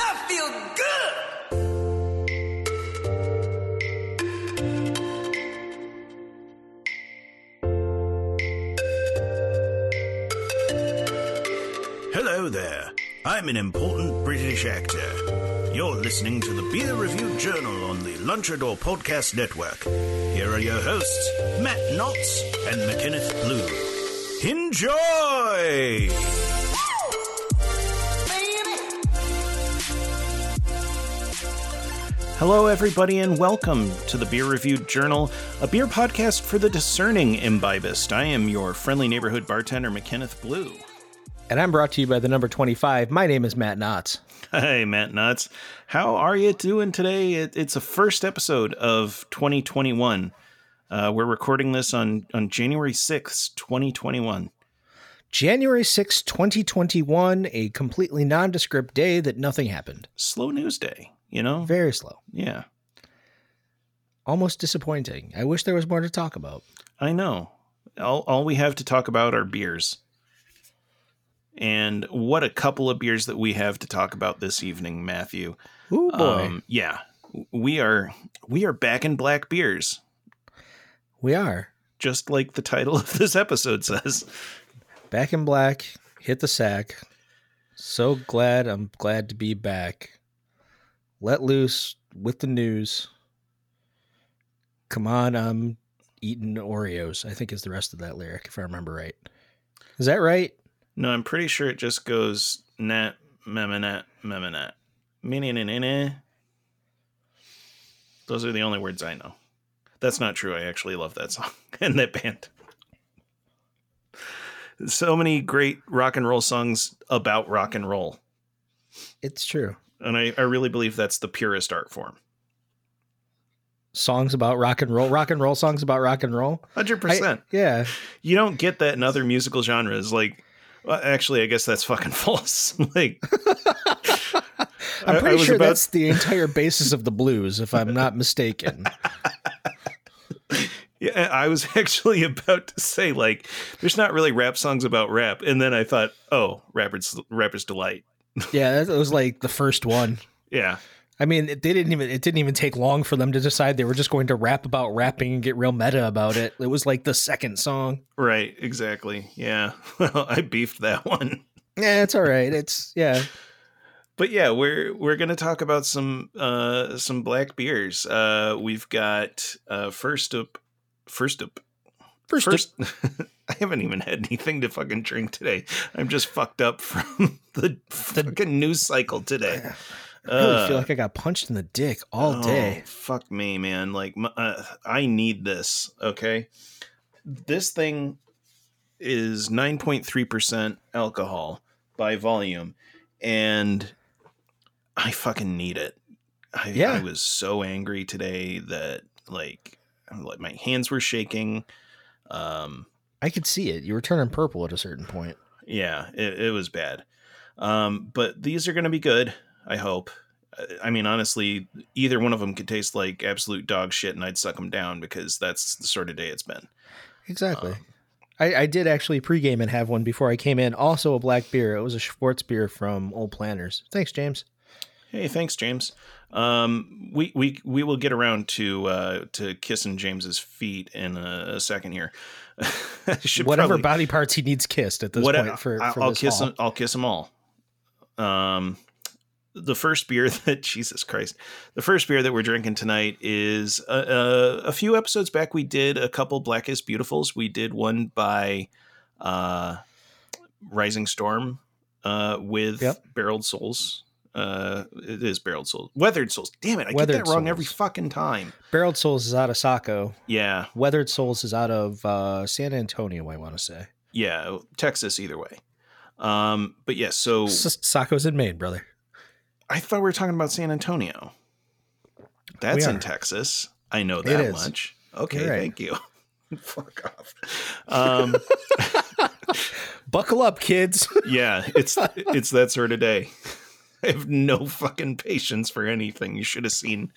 I feel good. Hello there. I'm an important British actor. You're listening to the Beer Review Journal on the Lunchador Podcast Network. Here are your hosts, Matt Knotts and McKenneth Blue. Enjoy! Hello, everybody, and welcome to the Beer Review Journal, a beer podcast for the discerning imbibist. I am your friendly neighborhood bartender, McKenneth Blue. And I'm brought to you by the number 25. My name is Matt Knotts. Hey, Matt Nuts. How are you doing today? It, it's a first episode of 2021. Uh, we're recording this on, on January 6th, 2021. January 6, 2021, a completely nondescript day that nothing happened. Slow news day, you know? Very slow. Yeah, Almost disappointing. I wish there was more to talk about. I know. All, all we have to talk about are beers. And what a couple of beers that we have to talk about this evening, Matthew. Ooh, boy. Um, yeah, we are we are back in black beers, we are. just like the title of this episode says. Back in black, hit the sack. So glad I'm glad to be back. Let loose with the news. Come on, I'm eating Oreos, I think is the rest of that lyric, if I remember right. Is that right? No, I'm pretty sure it just goes nat meminat meminat. Those are the only words I know. That's not true. I actually love that song and that band. So many great rock and roll songs about rock and roll. It's true. And I, I really believe that's the purest art form. Songs about rock and roll, rock and roll songs about rock and roll. 100%. Yeah. you don't get that in other musical genres. Like, well, actually, I guess that's fucking false. like, I'm I- I pretty sure about- that's the entire basis of the blues, if I'm not mistaken. Yeah, I was actually about to say like, there's not really rap songs about rap, and then I thought, oh, rappers, rappers delight. Yeah, that was like the first one. Yeah, I mean, it, they didn't even it didn't even take long for them to decide they were just going to rap about rapping and get real meta about it. It was like the second song. right, exactly. Yeah, well, I beefed that one, Yeah, it's all right. It's yeah. but yeah, we're we're gonna talk about some uh some black beers. Uh, we've got uh first up, first up, First, first. I haven't even had anything to fucking drink today. I'm just fucked up from the fucking news cycle today. I really Uh, feel like I got punched in the dick all Oh, day. Fuck me, man. Like, uh, I need this. Okay, this thing is nine point three percent alcohol by volume, and I fucking need it. I, Yeah. I was so angry today that like, like my hands were shaking. Um, I could see it. You were turning purple at a certain point. yeah, it, it was bad. Um, but these are going to be good. I hope. I mean, honestly, either one of them could taste like absolute dog shit, and I'd suck them down because that's the sort of day it's been. Exactly. Um, I, I did actually pregame and have one before I came in. Also a black beer. It was a Schwartz beer from Old Planners. Thanks, James. Hey, thanks, James. Um, we we we will get around to uh, to kissing James's feet in a, a second here. Whatever probably- body parts he needs kissed at this What- point for, for I'll this kiss haul. them. I'll kiss them all. Um, the first beer that Jesus Christ, the first beer that we're drinking tonight is uh, uh, a few episodes back. We did a couple Black is Beautifuls. We did one by uh, Rising Storm uh, with Yep. Barreled Souls. Uh, it is Barreled Souls, Weathered Souls. Damn it, I Weathered get that wrong every fucking time. Barreled Souls is out of Saco. Yeah, Weathered Souls is out of uh, San Antonio, I want to say. yeah, Texas either way. Um, but yes, so S- Saco's in Maine, brother. I thought we were talking about San Antonio. That's in. Texas. I know that much. Okay, right. thank you. Fuck off. Um, Buckle up, kids. yeah, it's it's that sort of day. I have no fucking patience for anything. You should have seen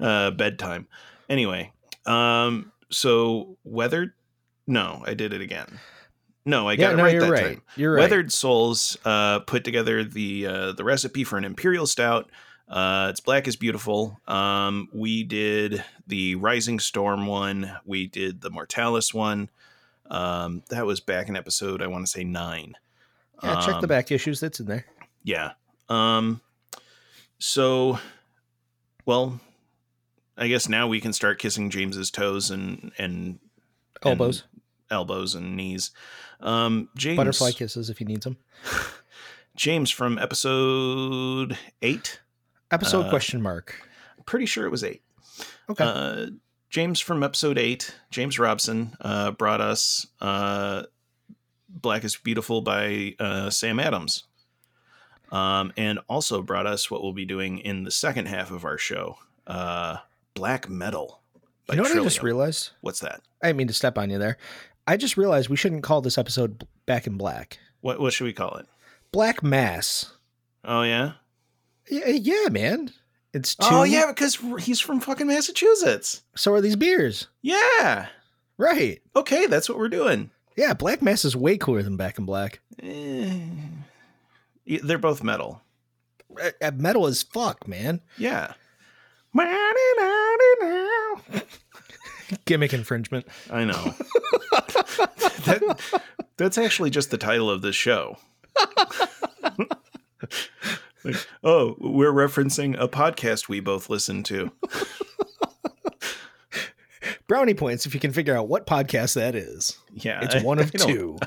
uh, bedtime. Anyway, um, so weathered. No, I did it again. No, I got yeah, it right you're that right. time. You're right. Weathered Souls uh, put together the uh, the recipe for an imperial stout. Uh, it's black is beautiful. Um, we did the Rising Storm one. We did the Mortalis one. Um, that was back in episode I want to say nine. Yeah, check the Um, back issues. That's in there. Yeah. Um. So, well, I guess now we can start kissing James's toes and and Elbows, elbows and knees. Um, James butterfly kisses if he needs them. James from episode eight. Episode Uh, question mark. Pretty sure it was eight. Okay. Uh, James from episode eight, James Robson, uh, brought us uh, "Black is Beautiful" by uh, Sam Adams, um, and also brought us what we'll be doing in the second half of our show, uh, "Black Mettle." you know what I just realized? What's that? I didn't mean to step on you there. I just realized we shouldn't call this episode Back in Black. What what should we call it? Black Mass. Oh yeah. Yeah, yeah, man. It's two. Oh yeah, because he's from fucking Massachusetts. So are these beers. Yeah. Right. Okay, that's what we're doing. Yeah, Black Mass is way cooler than Back in Black. Eh. Yeah, They're both metal. Uh, uh, metal as fuck, man. Yeah. Gimmick infringement. I know. that, that's actually just the title of this show. Like, oh, we're referencing a podcast we both listen to. Brownie points if you can figure out what podcast that is. Yeah, It's I- one of I don't- two.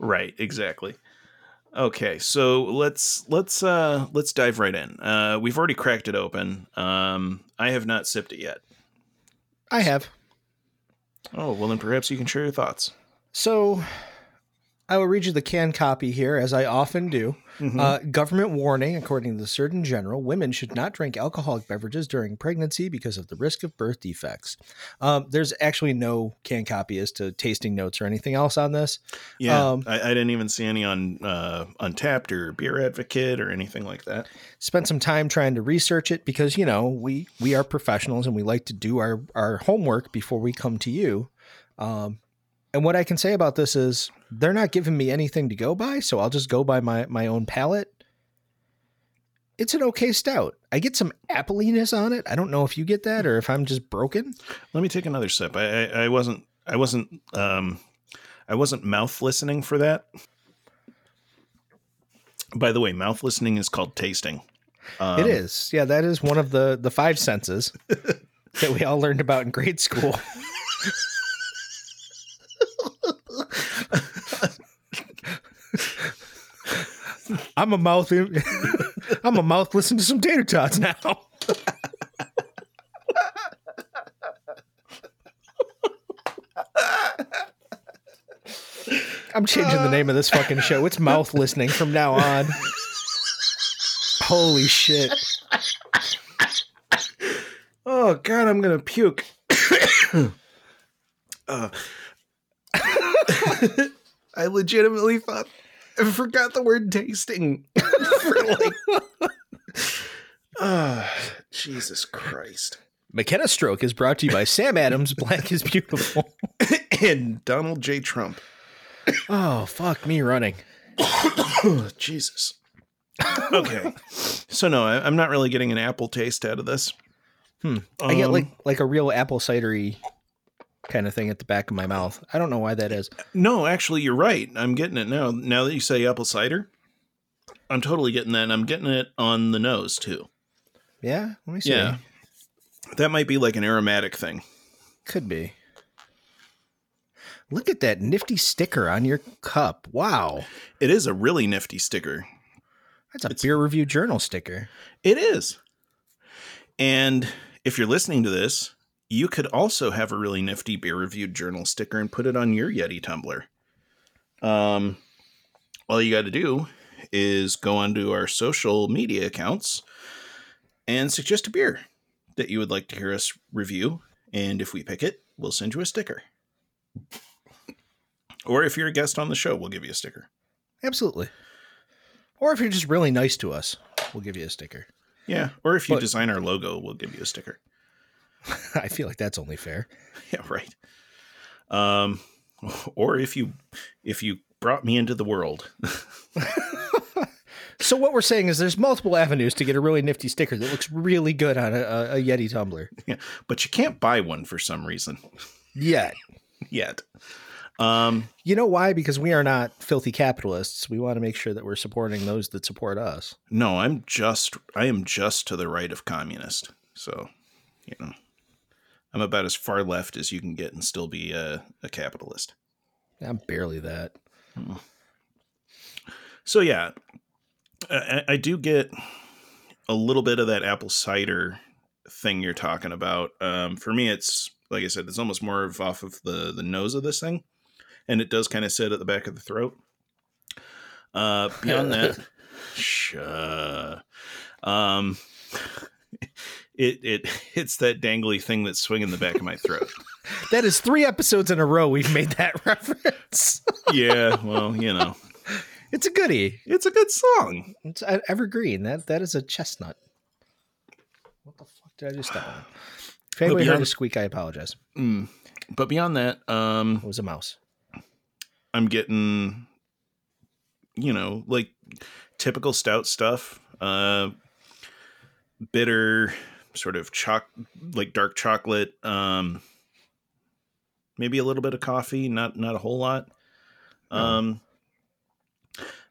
right, exactly. Okay, so let's let's uh let's dive right in. Uh we've already cracked it open. Um I have not sipped it yet. I have. Oh, well then perhaps you can share your thoughts. So I will read you the canned copy here, as I often do. Mhm. Uh, government warning according to the Surgeon General women should not drink alcoholic beverages during pregnancy because of the risk of birth defects. Um, there's actually no canned copy as to tasting notes or anything else on this. yeah, um, I, I didn't even see any on uh Untappd or Beer Advocate or anything like that. Spent some time trying to research it because, you know, we, we are professionals and we like to do our, our homework before we come to you. Um, and what I can say about this is they're not giving me anything to go by, so I'll just go by my, my own palate. It's an okay stout. I get some appliness on it. I don't know if you get that or if I'm just broken. Let me take another sip. I I, I wasn't I wasn't um I wasn't mouth listening for that. By the way, mouth listening is called tasting. Um, it is. Yeah, that is one of the the five senses that we all learned about in grade school. I'm a mouth. I'm a mouth. Listen to some tater tots now. I'm changing the name of this fucking show. It's mouth listening from now on. Holy shit. Oh god, I'm gonna puke. Uh, I legitimately thought I forgot the word tasting. like, Ah, Jesus Christ. McKenna Stroke is brought to you by Sam Adams. Black is beautiful. and Donald J. Trump. Oh, fuck me running. Oh, Jesus. Okay. So no, I, I'm not really getting an apple taste out of this. Hmm. I get Um, like like a real apple cidery kind of thing at the back of my mouth. I don't know why that is. No, actually, you're right. I'm getting it now. Now that you say apple cider, I'm totally getting that. And I'm getting it on the nose too. Yeah, let me see. Yeah. That might be like an aromatic thing. Could be. Look at that nifty sticker on your cup. Wow. It is a really nifty sticker. That's a It's- beer review journal sticker. It is. And if you're listening to this, you could also have a really nifty beer reviewed journal sticker and put it on your Yeti tumbler. Um, all you got to do is go onto our social media accounts and suggest a beer that you would like to hear us review. And if we pick it, we'll send you a sticker. Or if you're a guest on the show, we'll give you a sticker. Absolutely. Or if you're just really nice to us, we'll give you a sticker. Yeah. Or if you But- design our logo, we'll give you a sticker. I feel like that's only fair. Yeah, right. Um, or if you if you brought me into the world, So what we're saying is there's multiple avenues to get a really nifty sticker that looks really good on a, a, Yeti tumbler. yeah, but you can't buy one for some reason Yet. yet. Um, You know why? Because we are not filthy capitalists. We want to make sure that we're supporting those that support us. no, I'm just I am just to the right of communist. So, you know, I'm about as far left as you can get and still be a, a capitalist. I'm barely that. So yeah, I, I- I do get a little bit of that apple cider thing you're talking about. Um, for me, it's like I said, it's almost more of off of the the nose of this thing, and it does kind of sit at the back of the throat. Uh, beyond that, sure. Um, it it it's that dangly thing that's swinging the back of my throat. That is three episodes in a row we've made that reference. yeah, well, you know, it's a goodie. it's a good song. It's e- evergreen. That that is a chestnut. What the fuck did I just step on? If anybody heard beyond- a squeak, I apologize. Mm. But beyond that, um, It was a mouse. I'm getting, you know, like typical stout stuff. Uh, bitter, sort of choc, like dark chocolate. Um, maybe a little bit of coffee, not not a whole lot. Um,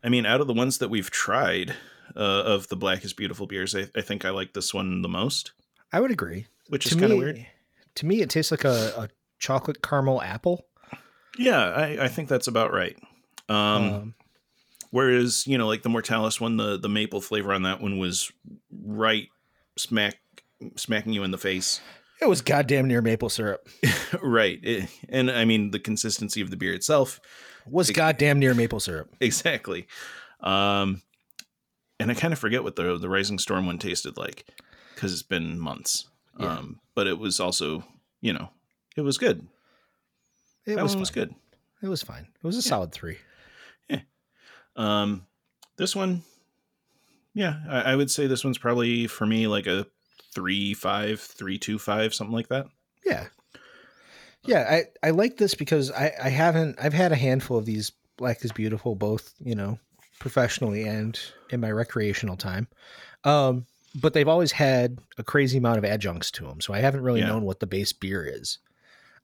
I mean, out of the ones that we've tried uh, of the Black is Beautiful beers, I, I think I like this one the most, I would agree. which To is kind of weird. To me, it tastes like a, a chocolate caramel apple. Yeah, I, I think that's about right. Um, Um, Whereas, you know, like the Mortalis one, the the maple flavor on that one was right smack smacking you in the face. it was goddamn near maple syrup. right. It- and I mean the consistency of the beer itself. Was goddamn near maple syrup. Exactly. Um and I kind of forget what the the Rising Storm one tasted like cuz it's been months. Yeah. Um but it was also, you know, it was good. It that was was good. It was fine. It was a Yeah. solid three. Yeah. Um, this one, yeah, I, I would say this one's probably for me like a three five, three two five, something like that. Yeah. Yeah, I, I like this because I, I haven't I've had a handful of these Black is Beautiful, both, you know, professionally and in my recreational time. Um, but they've always had a crazy amount of adjuncts to them. So I haven't really Yeah. known what the base beer is.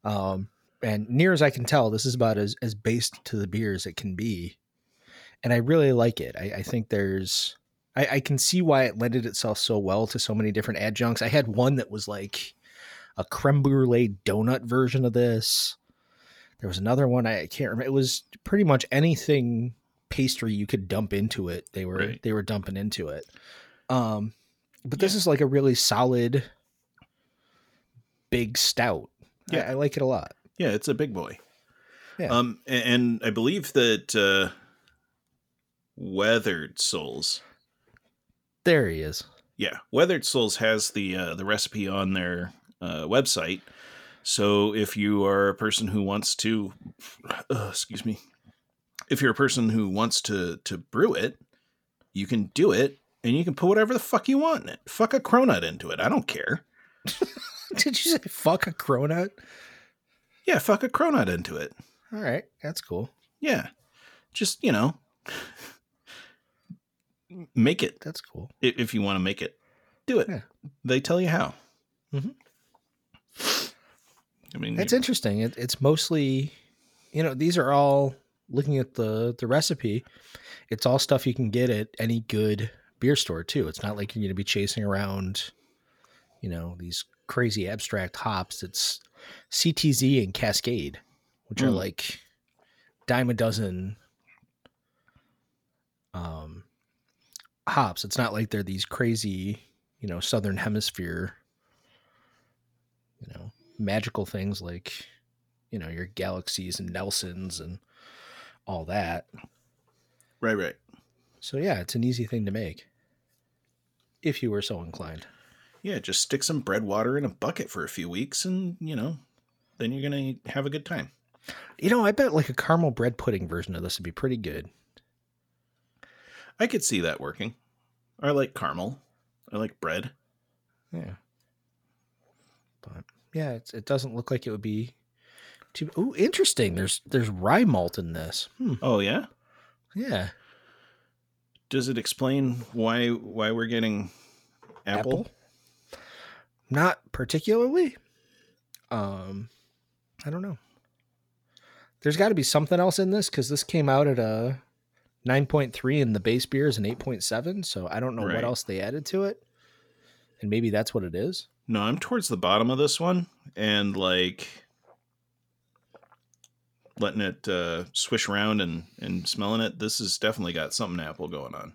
Um, and near as I can tell, this is about as, as based to the beer as it can be. And I really like it. I, I think there's I, I can see why it lended itself so well to so many different adjuncts. I had one that was like a creme brulee donut version of this. There was another one I can't remember. It was pretty much anything pastry you could dump into it. They were Right. they were dumping into it. Um, but this is like a really solid, big stout. Yeah, Yeah. I, like it a lot. Yeah, it's a big boy. Yeah. Um, a- and, I believe that uh, Weathered Souls, There he is. yeah, Weathered Souls has the uh, the recipe on their uh, website. So if you are a person who wants to, uh, excuse me, if you're a person who wants to to brew it, you can do it, and you can put whatever the fuck you want in it. Fuck a cronut into it. I don't care. Did you say fuck a cronut? Yeah, fuck a cronut into it. All right, that's cool. Yeah, just you know, make it That's cool. if you want to make it. Do it. Yeah. They tell you how. Mhm. I mean, It's you- interesting. It, it's mostly, you know, these are all looking at the the recipe. It's all stuff you can get at any good beer store too. It's not like you're going to be chasing around, you know, these crazy abstract hops. It's CTZ and Cascade, which are Mm. like dime a dozen um hops. It's not like they're these crazy, you know, southern hemisphere you know, magical things like, you know, your galaxies and Nelsons and all that. right, right. So yeah, it's an easy thing to make. If you were so inclined. Yeah, just stick some bread water in a bucket for a few weeks and, you know, then you're going to have a good time. You know, I bet like a caramel bread pudding version of this would be pretty good. I could see that working. I like caramel. I like bread. Yeah. But yeah, it doesn't look like it would be too. Oh, interesting. There's there's rye malt in this. Hmm. Oh yeah. Yeah. Does it explain why why we're getting apple? Not particularly. Um, I don't know. There's got to be something else in this because this came out at a 9.3 and the base beer is an 8.7. So I don't know Right. what else they added to it. And maybe that's what it is. No, I'm towards the bottom of this one and like letting it uh, swish around and and smelling it. This has definitely got something apple going on.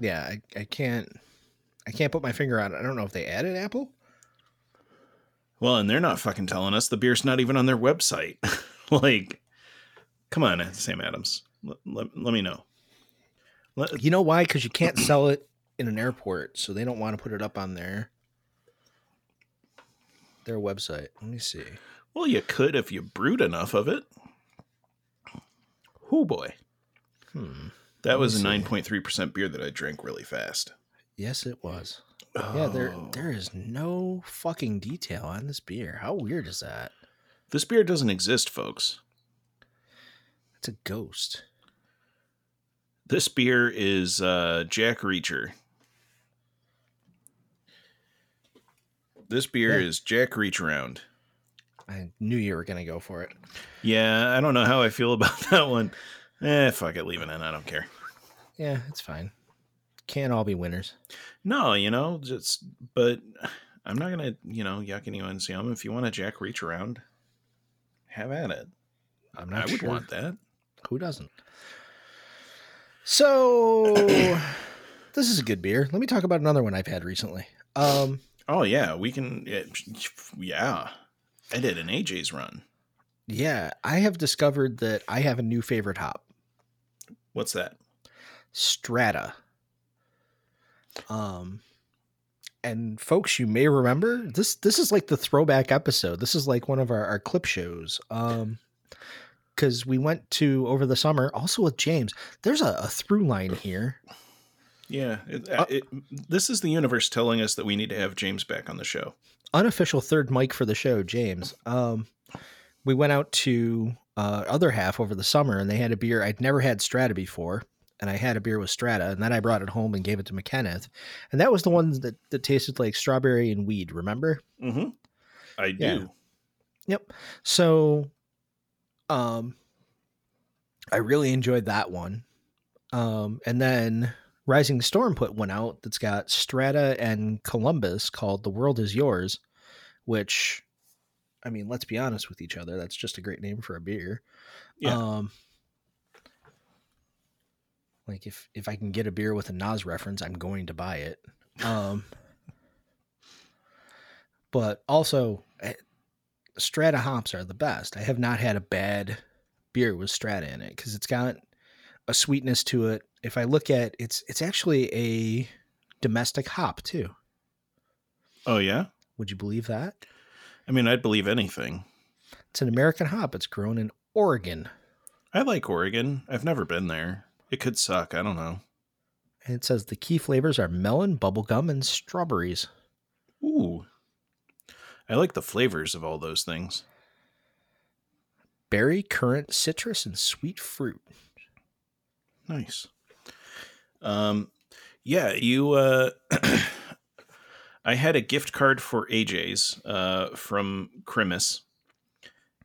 Yeah, I, I can't I can't put my finger on it. I don't know if they added apple. Well, and they're not fucking telling us the beer's not even on their website. like, come on, Sam Adams. Let, let, let me know. Let, You know why? Because you can't sell it in an airport, so they don't want to put it up on their their website. Let me see. well, you could if you brewed enough of it. Oh boy. Hmm. That was a 9.3% beer that I drank really fast. Yes, it was. Yeah, there Oh. there is no fucking detail on this beer. How weird is that? This beer doesn't exist, folks. It's a ghost. This beer is uh, Jack Reacher. This beer Yeah. is Jack Reach Around. I knew you were gonna go for it. Yeah, I don't know how I feel about that one. Eh, fuck it, leave it in. I don't care. Yeah, it's fine. Can't all be winners. No, you know, just but I'm not gonna, you know, yuck anyone see them. If you want a Jack Reach Around, have at it. I'm not. I not would want that. Who doesn't? So this is a good beer. Let me talk about another one I've had recently. Um, Oh yeah, we can. Yeah, yeah. I did an AJ's run. yeah, I have discovered that I have a new favorite hop, What's that? Strata. Um, and folks, you may remember this. This is like the throwback episode. This is like one of our, our clip shows. Um, because we went to over the summer, also with James. There's a, a through line here. Yeah, it, Uh, it, this is the universe telling us that we need to have James back on the show. unofficial third mic for the show, James. Um, we went out to uh, other half over the summer, and they had a beer I'd never had Strata before, and I had a beer with Strata, and then I brought it home and gave it to McKenneth, and that was the one that that tasted like strawberry and weed. Remember? Mm-hmm. I do. Yeah. Yep. So, um, I really enjoyed that one. Um, and then Rising Storm put one out that's got Strata and Columbus called "The World Is Yours," which, I mean, let's be honest with each other. That's just a great name for a beer. Yeah. Um, like if if I can get a beer with a Nas reference, I'm going to buy it. Um, but also, eh, Strata hops are the best. I have not had a bad beer with Strata in it because it's got a sweetness to it. If I look at it's it's actually a domestic hop too. Oh yeah. Would you believe that? I mean, I'd believe anything. It's an American hop. It's grown in Oregon. I like Oregon. I've never been there. It could suck. I don't know. And it says the key flavors are melon, bubblegum, and strawberries. Ooh. I like the flavors of all those things. Berry, currant, citrus, and sweet fruit. Nice. Um, yeah, you. Uh, I had a gift card for AJ's uh, from Crimis,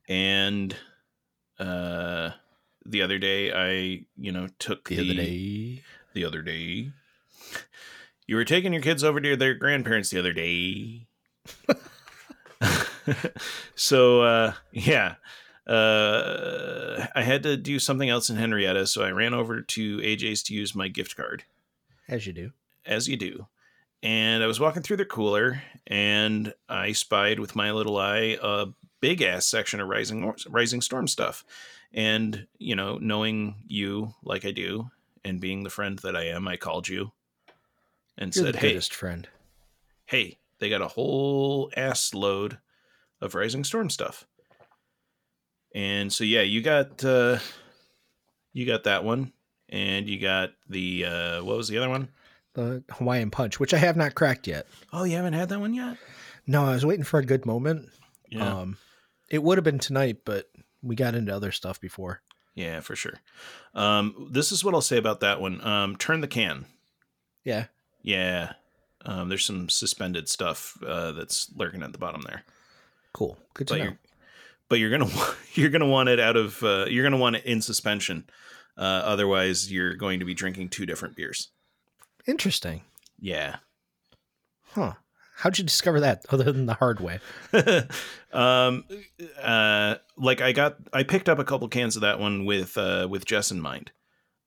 and uh, the other day I, you know, took The other day. the other day. You were taking your kids over to their grandparents the other day. so uh yeah. Uh I had to do something else in Henrietta, so I ran over to AJ's to use my gift card, As you do. as you do. And I was walking through their cooler and I spied with my little eye a big ass section of rising rising storm stuff. And, you know, knowing you like I do, and being the friend that I am, I called you and You're said, "Hey, friend. hey, they got a whole ass load of Rising Storm stuff." And so yeah, you got uh you got that one and you got the uh what was the other one? The Hawaiian Punch, which I have not cracked yet. Oh, you haven't had that one yet? No, I was waiting for a good moment. Yeah. Um, it would have been tonight, but we got into other stuff before. yeah, for sure. Um this is what I'll say about that one. Um turn the can. Yeah. Yeah. Um there's some suspended stuff uh that's lurking at the bottom there. Cool. Good to but know. you're but you're gonna you're gonna want it out of uh, you're gonna want it in suspension. Uh, otherwise, you're going to be drinking two different beers. Interesting. Yeah. Huh. How'd you discover that other than the hard way? um, uh, like I got I picked up a couple cans of that one with uh, with Jess in mind.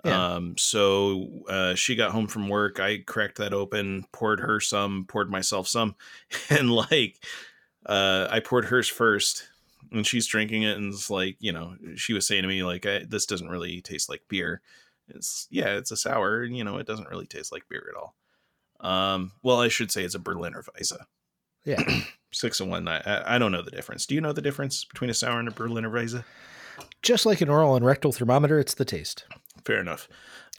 Yeah. Um, so uh, she got home from work. I cracked that open, poured her some, poured myself some, and like uh, I poured hers first, and she's drinking it, and it's like you know she was saying to me like I, this doesn't really taste like beer. It's yeah, it's a sour. and You know, it doesn't really taste like beer at all. Um, well, I should say it's a Berliner Weisse Yeah. six and one. I, I- I don't know the difference. Do you know the difference between a sour and a Berliner Weisse? Just like an oral and rectal thermometer, it's the taste. Fair enough.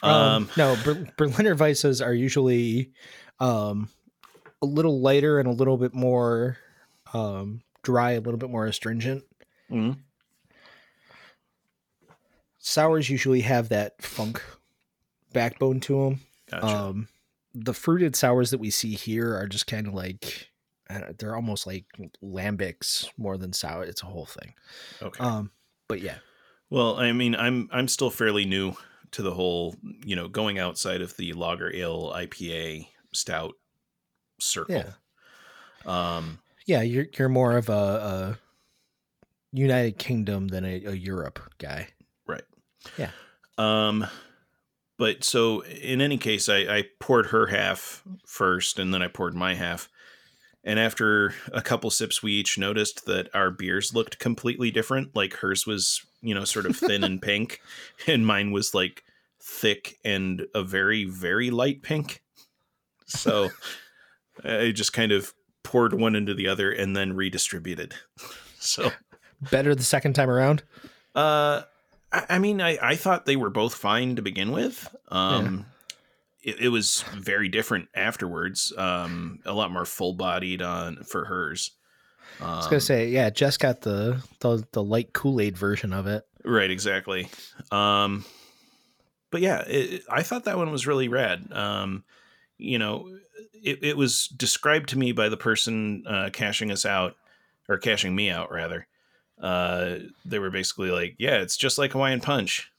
Um, Um, no, Ber- Berliner Weisses are usually um, a little lighter and a little bit more um, dry, a little bit more astringent. mhm. Sours usually have that funk backbone to them. gotcha. Um, the fruited sours that we see here are just kind of like they're almost like lambics more than sour. It's a whole thing. okay. Um, but yeah, well, I mean, I'm I'm still fairly new to the whole, you know, going outside of the lager ale IPA stout circle. Yeah. Um, yeah, you're you're more of a, a United Kingdom than a, a Europe guy. Right. Yeah. Um, but so in any case, I, I poured her half first, and then I poured my half. And after a couple sips, we each noticed that our beers looked completely different. Like hers was, you know, sort of thin and pink, and mine was like thick and a very, very light pink. So I just kind of poured one into the other and then redistributed. So Better the second time around. uh, I, I mean, I, I thought they were both fine to begin with. Um, it, it was very different afterwards. Um, a lot more full bodied on for hers. Um, I was gonna say, yeah, Jess got the the, the light Kool Aid version of it. right, exactly. Um, but yeah, it- I thought that one was really rad. Um, you know, it, it was described to me by the person uh, cashing us out or cashing me out rather. Uh, they were basically like, "Yeah, it's just like Hawaiian Punch."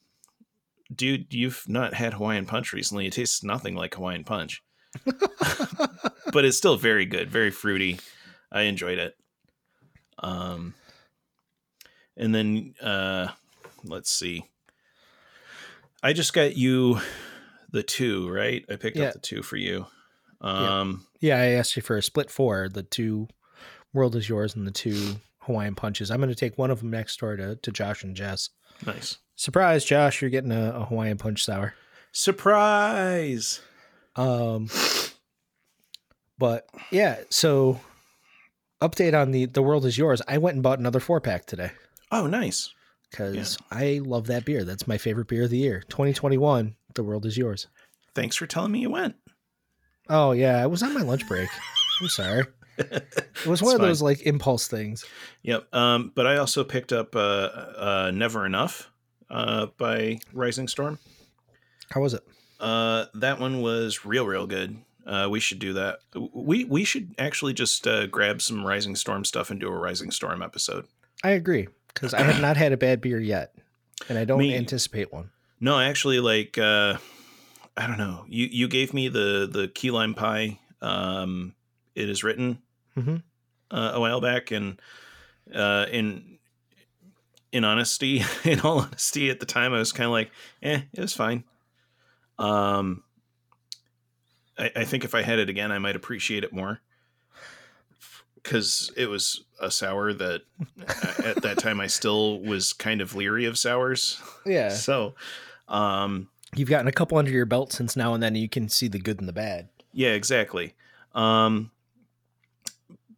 Dude, you've not had Hawaiian Punch recently. It tastes nothing like Hawaiian Punch, but it's still very good, very fruity. I enjoyed it. Um, and then uh, let's see. I just got you the two, right? I picked Yeah. up the two for you. Yeah. Um, Yeah, I asked you for a split four. The two World is Yours and the two Hawaiian Punches. I'm gonna take one of them next door to, to Josh and Jess. nice Surprise, Josh! You're getting a, a Hawaiian Punch sour. surprise. Um, but yeah, so update on the the world is yours. I went and bought another four pack today Oh, nice. because I love that beer. That's my favorite beer of the year, 2021. The world is yours. Thanks for telling me you went. Oh yeah, I was on my lunch break. I'm sorry. It was one of fine. those like impulse things. Yep. Um, but I also picked up uh, uh, Never Enough uh, by Rising Storm. How was it? Uh, that one was real, real good. Uh, we should do that. We we should actually just uh, grab some Rising Storm stuff and do a Rising Storm episode. I agree because I have not had a bad beer yet, and I don't Me- anticipate one. No, actually, like uh, I don't know. You you gave me the the key lime pie. Um, it is written Mhm. uh, a while back, and uh, in in honesty, in all honesty, at the time, I was kind of like, eh, it was fine. Um, I, I think if I had it again, I might appreciate it more because it was a sour that at that time I still was kind of leery of sours. Yeah. So, um, You've gotten a couple under your belt since now and then. You can see the good and the bad. Yeah, exactly. Um,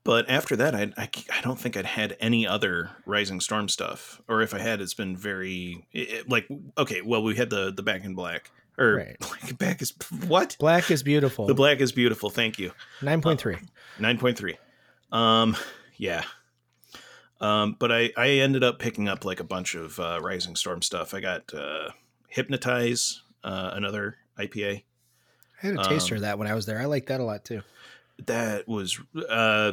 but after that, I, I, I don't think I'd had any other Rising Storm stuff, or if I had, it's been very it- like okay. Well, we had the the Back in Black or Right. Black, back is what Black is beautiful. the Black is beautiful. Thank you. Nine point three. Nine point three. Um, yeah. Um, but I I ended up picking up like a bunch of uh, Rising Storm stuff. I got uh, Hypnotize, uh, another IPA. I had a taster Um, of that when I was there. I like that a lot too. that was uh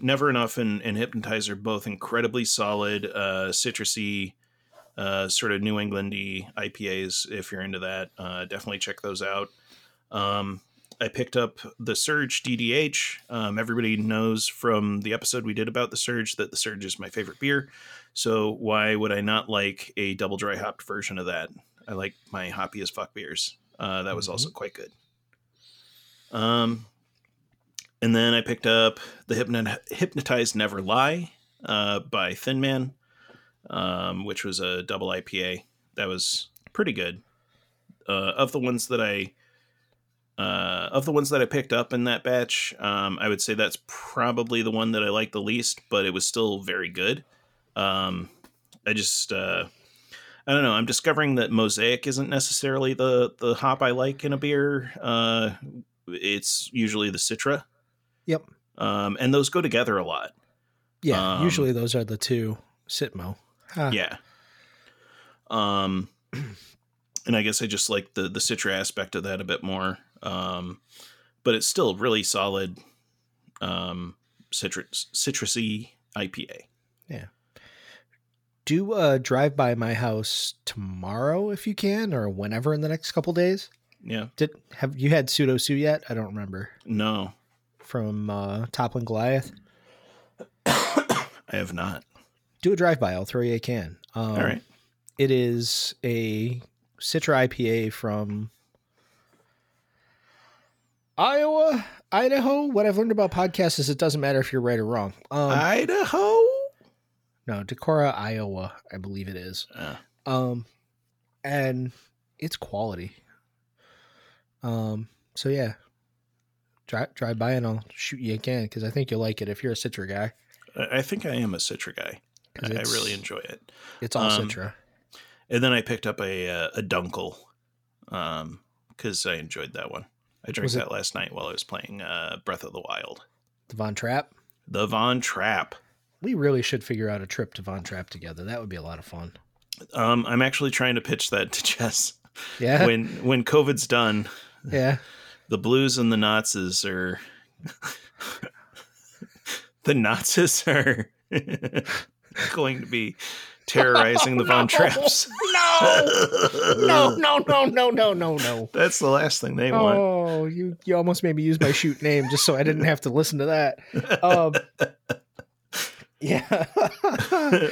never enough and, and hypnotizer both incredibly solid uh citrusy uh sort of new englandy ipas if you're into that uh definitely check those out um i picked up the surge ddh um everybody knows from the episode we did about the surge that the surge is my favorite beer so why would i not like a double dry hopped version of that i like my hoppy as fuck beers uh that was also quite good um and then I picked up the Hypnot- Hypnotized Never Lie uh, by Thin Man, um, which was a double IPA. That was pretty good. Uh, of the ones that I uh, of the ones that I picked up in that batch, um, I would say that's probably the one that I liked the least, but it was still very good. Um, I just uh, I don't know. I'm discovering that Mosaic isn't necessarily the the hop I like in a beer. Uh, it's usually the Citra Yep. um, and those go together a lot. Yeah. Um, usually those are the two Sitmo. Huh. Yeah. Um, and I guess I just like the the citra aspect of that a bit more. Um, but it's still really solid. Um, citrus citrusy IPA. Do a drive by my house tomorrow if you can, or whenever in the next couple days. Yeah. Did have you had Pseudo Sue yet? I don't remember No, from uh, Toppling Goliath. I have not. Do a drive by. I'll throw you a can. Um, All right. It is a Citra IPA from Iowa, Idaho. What I've learned about podcasts is it doesn't matter if you're right or wrong. Um, Idaho. No, Decorah, Iowa, I believe it is. Uh, Um, and it's quality. Um, so yeah, drive drive by and I'll shoot you again because I think you'll like it if you're a Citra guy. I think I am a citra guy. I, I really enjoy it. It's all Um, Citra. And then I picked up a uh, a Dunkel, um, because I enjoyed that one. I drank Was it- that last night while I was playing uh, Breath of the Wild. The Von Trapp. The Von Trapp. We really should figure out a trip to Von Trapp together. That would be a lot of fun. Um, I'm actually trying to pitch that to Jess. Yeah. when when COVID's done, yeah. the blues and the Nazis are the Nazis are going to be terrorizing the Von Trapps. No, no, no, no, no, no, no. no. That's the last thing they want. Oh, you you almost made me use my shoot name just so I didn't have to listen to that. Um, yeah.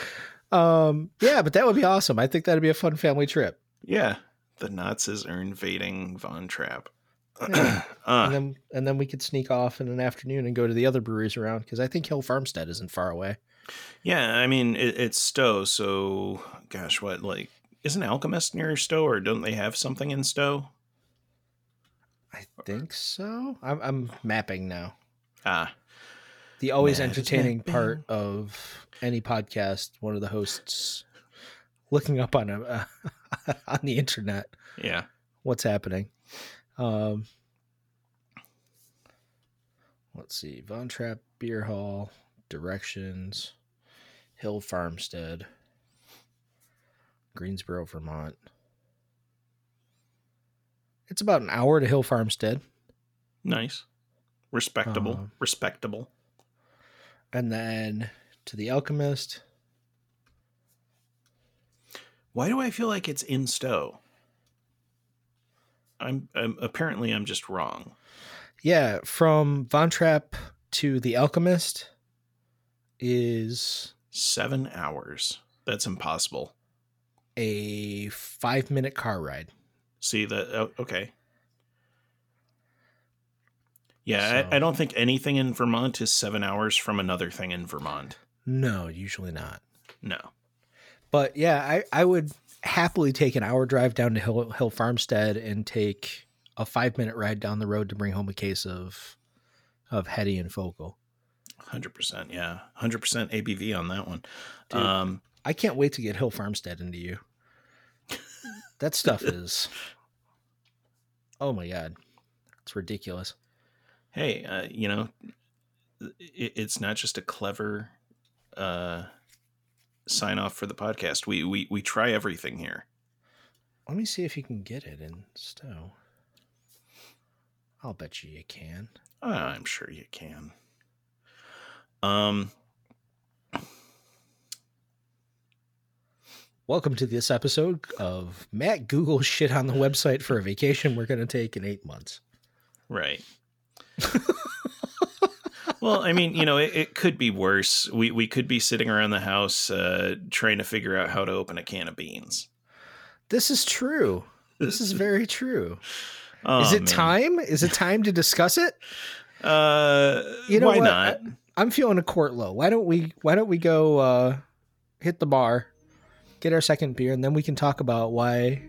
um, yeah, but that would be awesome. I think that'd be a fun family trip. yeah, the Nazis are invading Von Trapp. Yeah. Uh, And then and then we could sneak off in an afternoon and go to the other breweries around because I think Hill Farmstead isn't far away. yeah, I mean it, it's Stowe, so gosh, what like isn't Alchemist near Stowe, or don't they have something in Stowe? I think so. I'm, I'm mapping now. Ah, The always Mad entertaining part of any podcast, one of the hosts looking up on a uh, on the internet yeah. what's happening. Um, let's see, Von Trapp Beer Hall, directions, Hill Farmstead, Greensboro, Vermont. It's about an hour to Hill Farmstead, Nice. Respectable. Um, Respectable. And then to the Alchemist. Why do I feel like it's in Stowe? I'm, I'm apparently I'm just wrong. Yeah, from Von Trapp to the Alchemist is Seven hours. That's impossible. a five minute car ride. See that? Oh, okay. Yeah, So- I, I don't think anything in Vermont is seven hours from another thing in Vermont. No, usually not. No. But yeah, I, I would happily take an hour drive down to Hill, Hill Farmstead and take a five minute ride down the road to bring home a case of of Heady and Focal. Hundred percent, yeah, hundred percent ABV on that one. Dude. Um, I can't wait to get Hill Farmstead into you. that stuff is. Oh my god, it's ridiculous. Hey, uh, you know, it, it's not just a clever uh, sign off for the podcast. We we we try everything here. Let me see if you can get it in Stowe. I'll bet you you can. Uh, I'm sure you can. Um, Welcome to this episode of Matt Google shit on the website for a vacation we're going to take in eight months. right. well, I mean, you know, it, it could be worse. We we could be sitting around the house uh, trying to figure out how to open a can of beans. This is true. This is very true. Oh, is it man. time? Is it time to discuss it? Uh, You know why what? not? I'm feeling a court low. Why don't we why don't we go uh hit the bar, get our second beer, and then we can talk about why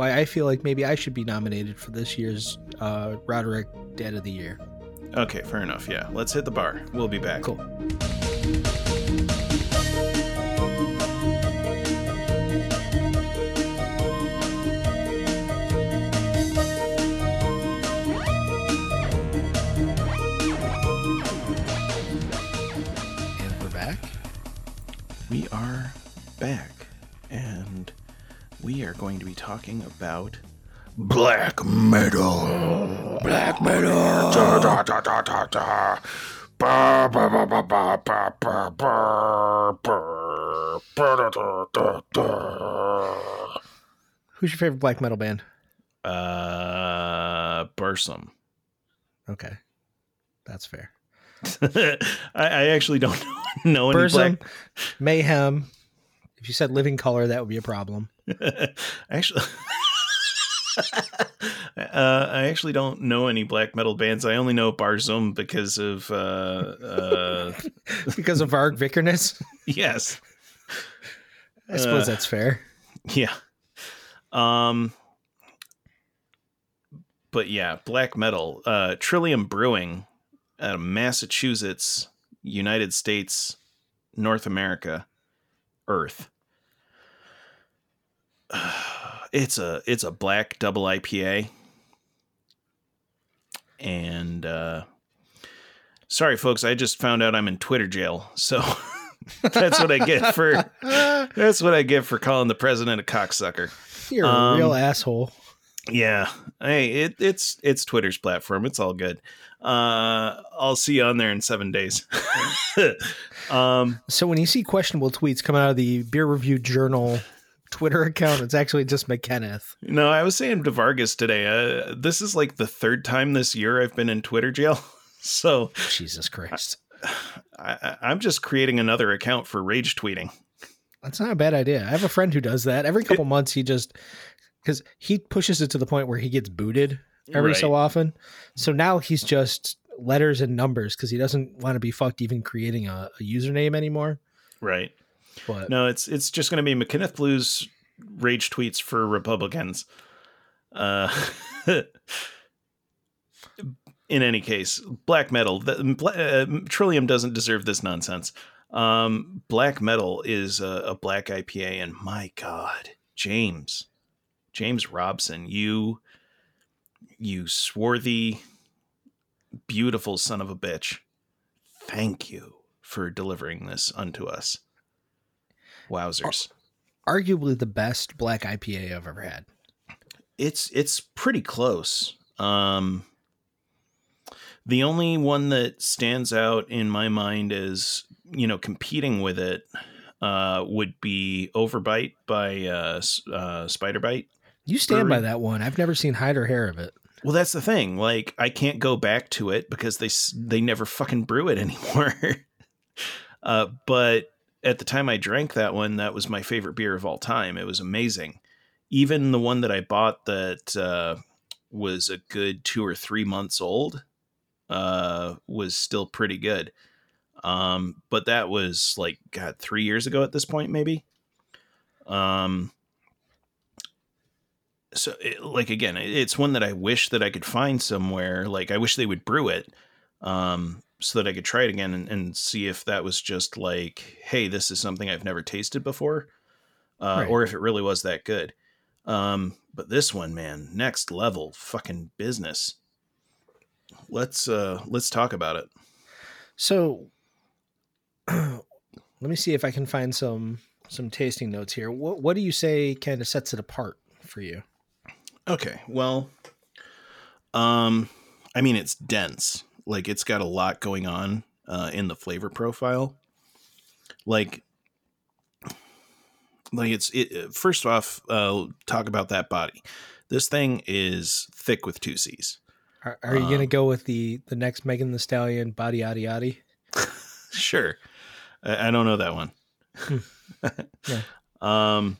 why I feel like maybe I should be nominated for this year's uh Roderick Dead of the Year. Okay, fair enough. Yeah, let's hit the bar. We'll be back. Cool. Are going to be talking about black metal. Black metal. Who's your favorite black metal band? Uh, Burzum. Okay. That's fair. I, I actually don't know any Burzum, black. Mayhem. If you said Living Color, that would be a problem. actually, uh, I actually don't know any black metal bands. I only know Burzum because of uh, uh, because of Varg Vikernes. yes, I suppose Uh, that's fair. yeah. Um, but yeah, Black Mettle. Uh, Trillium Brewing out of Massachusetts, United States, North America, Earth. It's a it's a black double IPA. And uh sorry folks, I just found out I'm in Twitter jail. So that's what I get for that's what I get for calling the president a cocksucker. You're um, a real asshole. Yeah. Hey, it, it's it's Twitter's platform. It's all good. Uh I'll see you on there in 7 days. um So when you see questionable tweets coming out of the Beer Review Journal Twitter account, it's actually just McKenneth. no, I was saying to Vargas today, uh, this is like the third time this year I've been in Twitter jail. So Jesus Christ. I, I- I'm just creating another account for rage tweeting. That's not a bad idea. I have a friend who does that. Every couple months, he just because he pushes it to the point where he gets booted every so often. So now he's just letters and numbers because he doesn't want to be fucked even creating a, a username anymore. Right. But No, it's it's just going to be McKenneth Blues rage tweets for Republicans. Uh, in any case, Black Mettle. The, uh, Trillium doesn't deserve this nonsense. Um, Black Mettle is a, a black IPA, and my God, James, James Robson, you, you swarthy, beautiful son of a bitch. Thank you for delivering this unto us. Wowzers. arguably the best black IPA I've ever had. It's it's pretty close. Um the only one that stands out in my mind as, you know, competing with it uh would be Overbite by uh, uh Spiderbite. You stand by that one. I've never seen hide or hair of it. Well, that's the thing. Like, I can't go back to it because they they never fucking brew it anymore. uh, but at the time I drank that one, that was my favorite beer of all time. It was amazing. Even the one that I bought that uh, was a good two or three months old uh, was still pretty good. Um, but that was like God three years ago at this point, maybe. Um, so it, like again, it's one that I wish that I could find somewhere. Like I wish they would brew it, um, so that I could try it again and, and see if that was just like, hey, this is something I've never tasted before, uh, Right. or if it really was that good. Um, but this one, man, next level fucking business. Let's uh let's talk about it. So let me see if I can find some some tasting notes here. What what do you say kind of sets it apart for you? Okay. Well, um, I mean, it's dense. Like it's got a lot going on uh, in the flavor profile. Like, like it's it. First off, uh, talk about that body. This thing is thick with two C's. Are, are you gonna Um, go with the the next Megan Thee Stallion body yaddy yaddy? Sure. I, I don't know that one. Yeah. Um,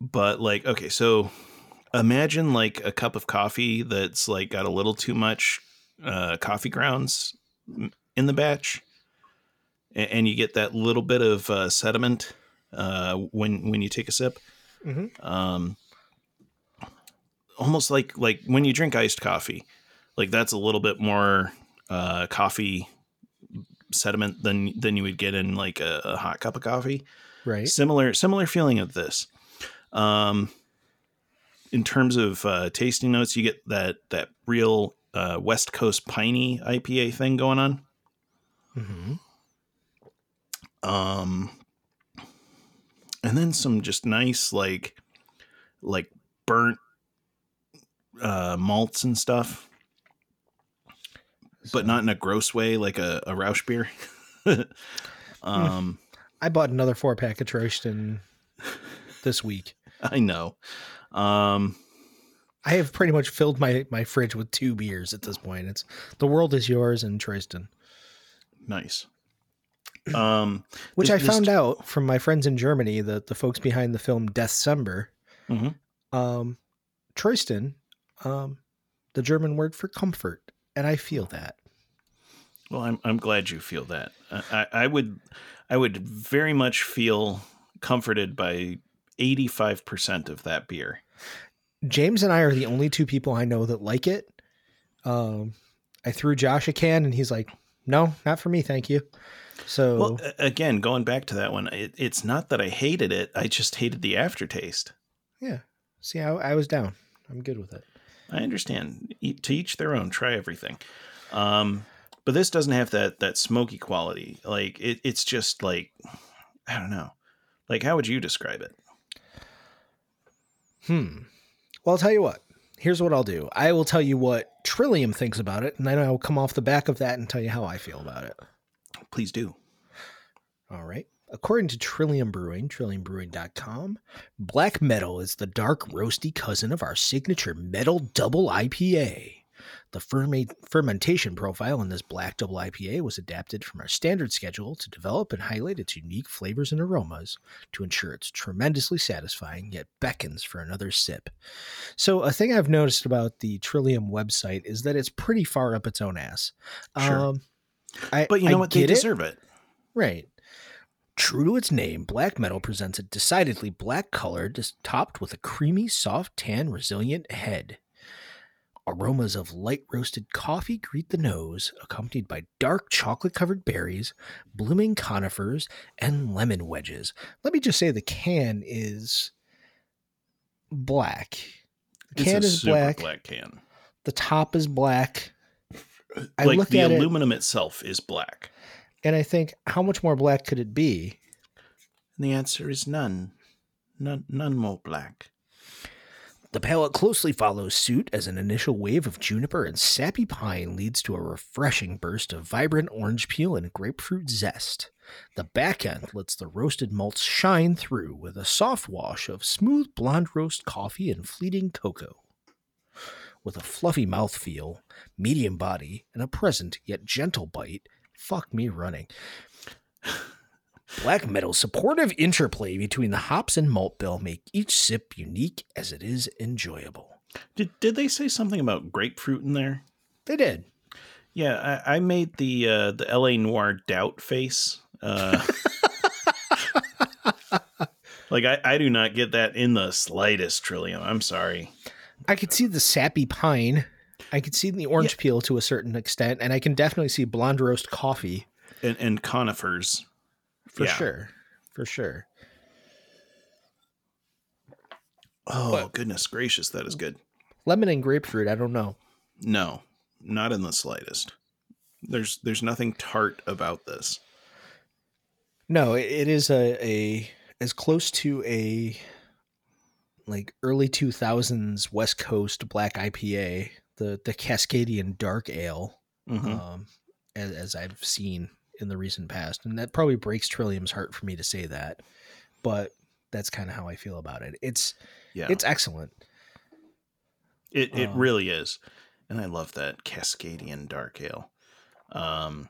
but like, okay, so imagine like a cup of coffee that's like got a little too much uh, coffee grounds in the batch, and, and you get that little bit of uh, sediment uh, when when you take a sip. Mhm. Um, almost like like when you drink iced coffee, like that's a little bit more uh, coffee sediment than than you would get in like a, a hot cup of coffee Right. similar similar feeling of this um in terms of uh tasting notes you get that that real uh west coast piney ipa thing going on. Hmm um and then some just nice like like burnt uh malts and stuff. But not in a gross way like a, a Rauchbier. Um I bought another four pack of Troyston this week. i know. Um I have pretty much filled my my fridge with two beers at this point. It's the world is yours and Troyston, nice um which This- I this- found out from my friends in Germany, the the folks behind the film December. Mhm. Um, Troyston, um, the German word for comfort, and I feel that. Well, I'm I'm glad you feel that. I, I I would I would very much feel comforted by 85% of that beer. James and I are the only two people I know that like it. Um, I threw Josh a can, and he's like, "No, not for me, thank you." So Well, again, going back to that one, it, it's not that I hated it. I just hated the aftertaste. yeah, see, I, I was down. I'm good with it. I understand. E- To each their own. Try everything. Um, but this doesn't have that that smoky quality. Like it, it's just like I don't know. Like how would you describe it? Hmm. Well, I'll tell you what. Here's what I'll do. I will tell you what Trillium thinks about it, and then I will come off the back of that and tell you how I feel about it. Please do. All right. According to Trillium Brewing, trilliumbrewing.com, Black Mettle is the dark, roasty cousin of our signature Mettle Double IPA. The ferma- fermentation profile in this Black Double IPA was adapted from our standard schedule to develop and highlight its unique flavors and aromas to ensure it's tremendously satisfying yet beckons for another sip. So, a thing I've noticed about the Trillium website is that it's pretty far up its own ass. Sure. Um, I, But you know I what? They get it. deserve it. Right. True to its name, Black Mettle presents a decidedly black color topped with a creamy, soft, tan, resilient head. Aromas of light roasted coffee greet the nose, accompanied by dark chocolate covered berries, blooming conifers, and lemon wedges. Let me just say the can is black. The It's can a is super black. black can. The top is black. I like looked the at it- aluminum itself is black. And I think, how much more black could it be? And the answer is none. None none more black. The palate closely follows suit as an initial wave of juniper and sappy pine leads to a refreshing burst of vibrant orange peel and grapefruit zest. The back end lets the roasted malts shine through with a soft wash of smooth blonde roast coffee and fleeting cocoa. With a fluffy mouthfeel, medium body, and a present yet gentle bite, fuck me running. Black Mettle's supportive interplay between the hops and malt bill make each sip unique as it is enjoyable. Did did they say something about grapefruit in there? They did. Yeah, I, I made the uh, the LA Noire doubt face. Uh, Like I, I do not get that in the slightest, Trillium. I'm sorry. I could see the sappy pine. I could see the orange peel to a certain extent, and I can definitely see blonde roast coffee And, and conifers. For Yeah. sure. For sure. Oh But- goodness gracious, that is good. Lemon and grapefruit, I don't know. No, not in the slightest. There's there's nothing tart about this. No, it, is a, a as close to a like early two thousands West Coast black IPA, the the Cascadian Dark Ale, Mhm. um, as, as I've seen in the recent past, and that probably breaks Trillium's heart for me to say that, but that's kind of how I feel about it. It's yeah, it's excellent. it it um, really is, and I love that Cascadian dark ale. Um,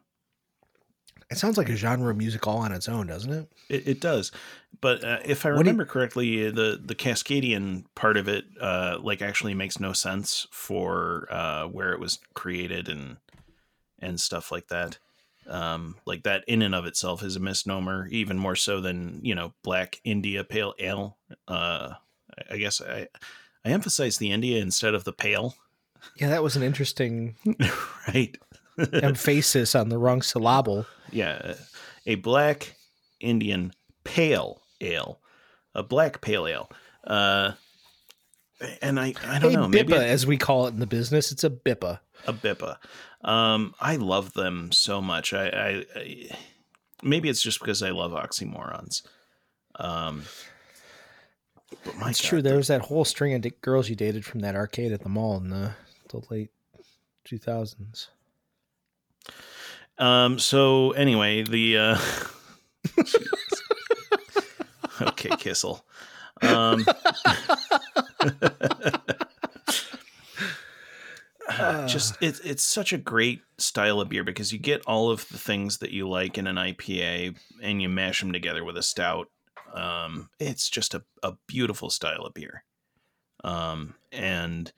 It sounds like a genre of music all on its own, doesn't it? It, it does, but uh, if I do you- remember correctly, the the Cascadian part of it, uh, like actually makes no sense for uh, where it was created and and stuff like that. Um, like that in and of itself is a misnomer, even more so than you know Black India Pale Ale. Uh, I- guess I I emphasize the India instead of the pale, Yeah, that was an interesting right? emphasis on the wrong syllable. yeah, a black Indian pale ale, a black pale ale. Uh, and I, I don't know, BIPA, maybe as we call it in the business, it's a BIPA. A BIPA. Um, I love them so much. I, I, I maybe it's just because I love oxymorons. Um, but my It's God, true. the- There was that whole string of girls you dated from that arcade at the mall in the, the late 2000s. Um. So anyway, the uh, okay, Kissel. Um, just it's it's such a great style of beer because you get all of the things that you like in an IPA and you mash them together with a stout. Um, it's just a, a beautiful style of beer. Um, and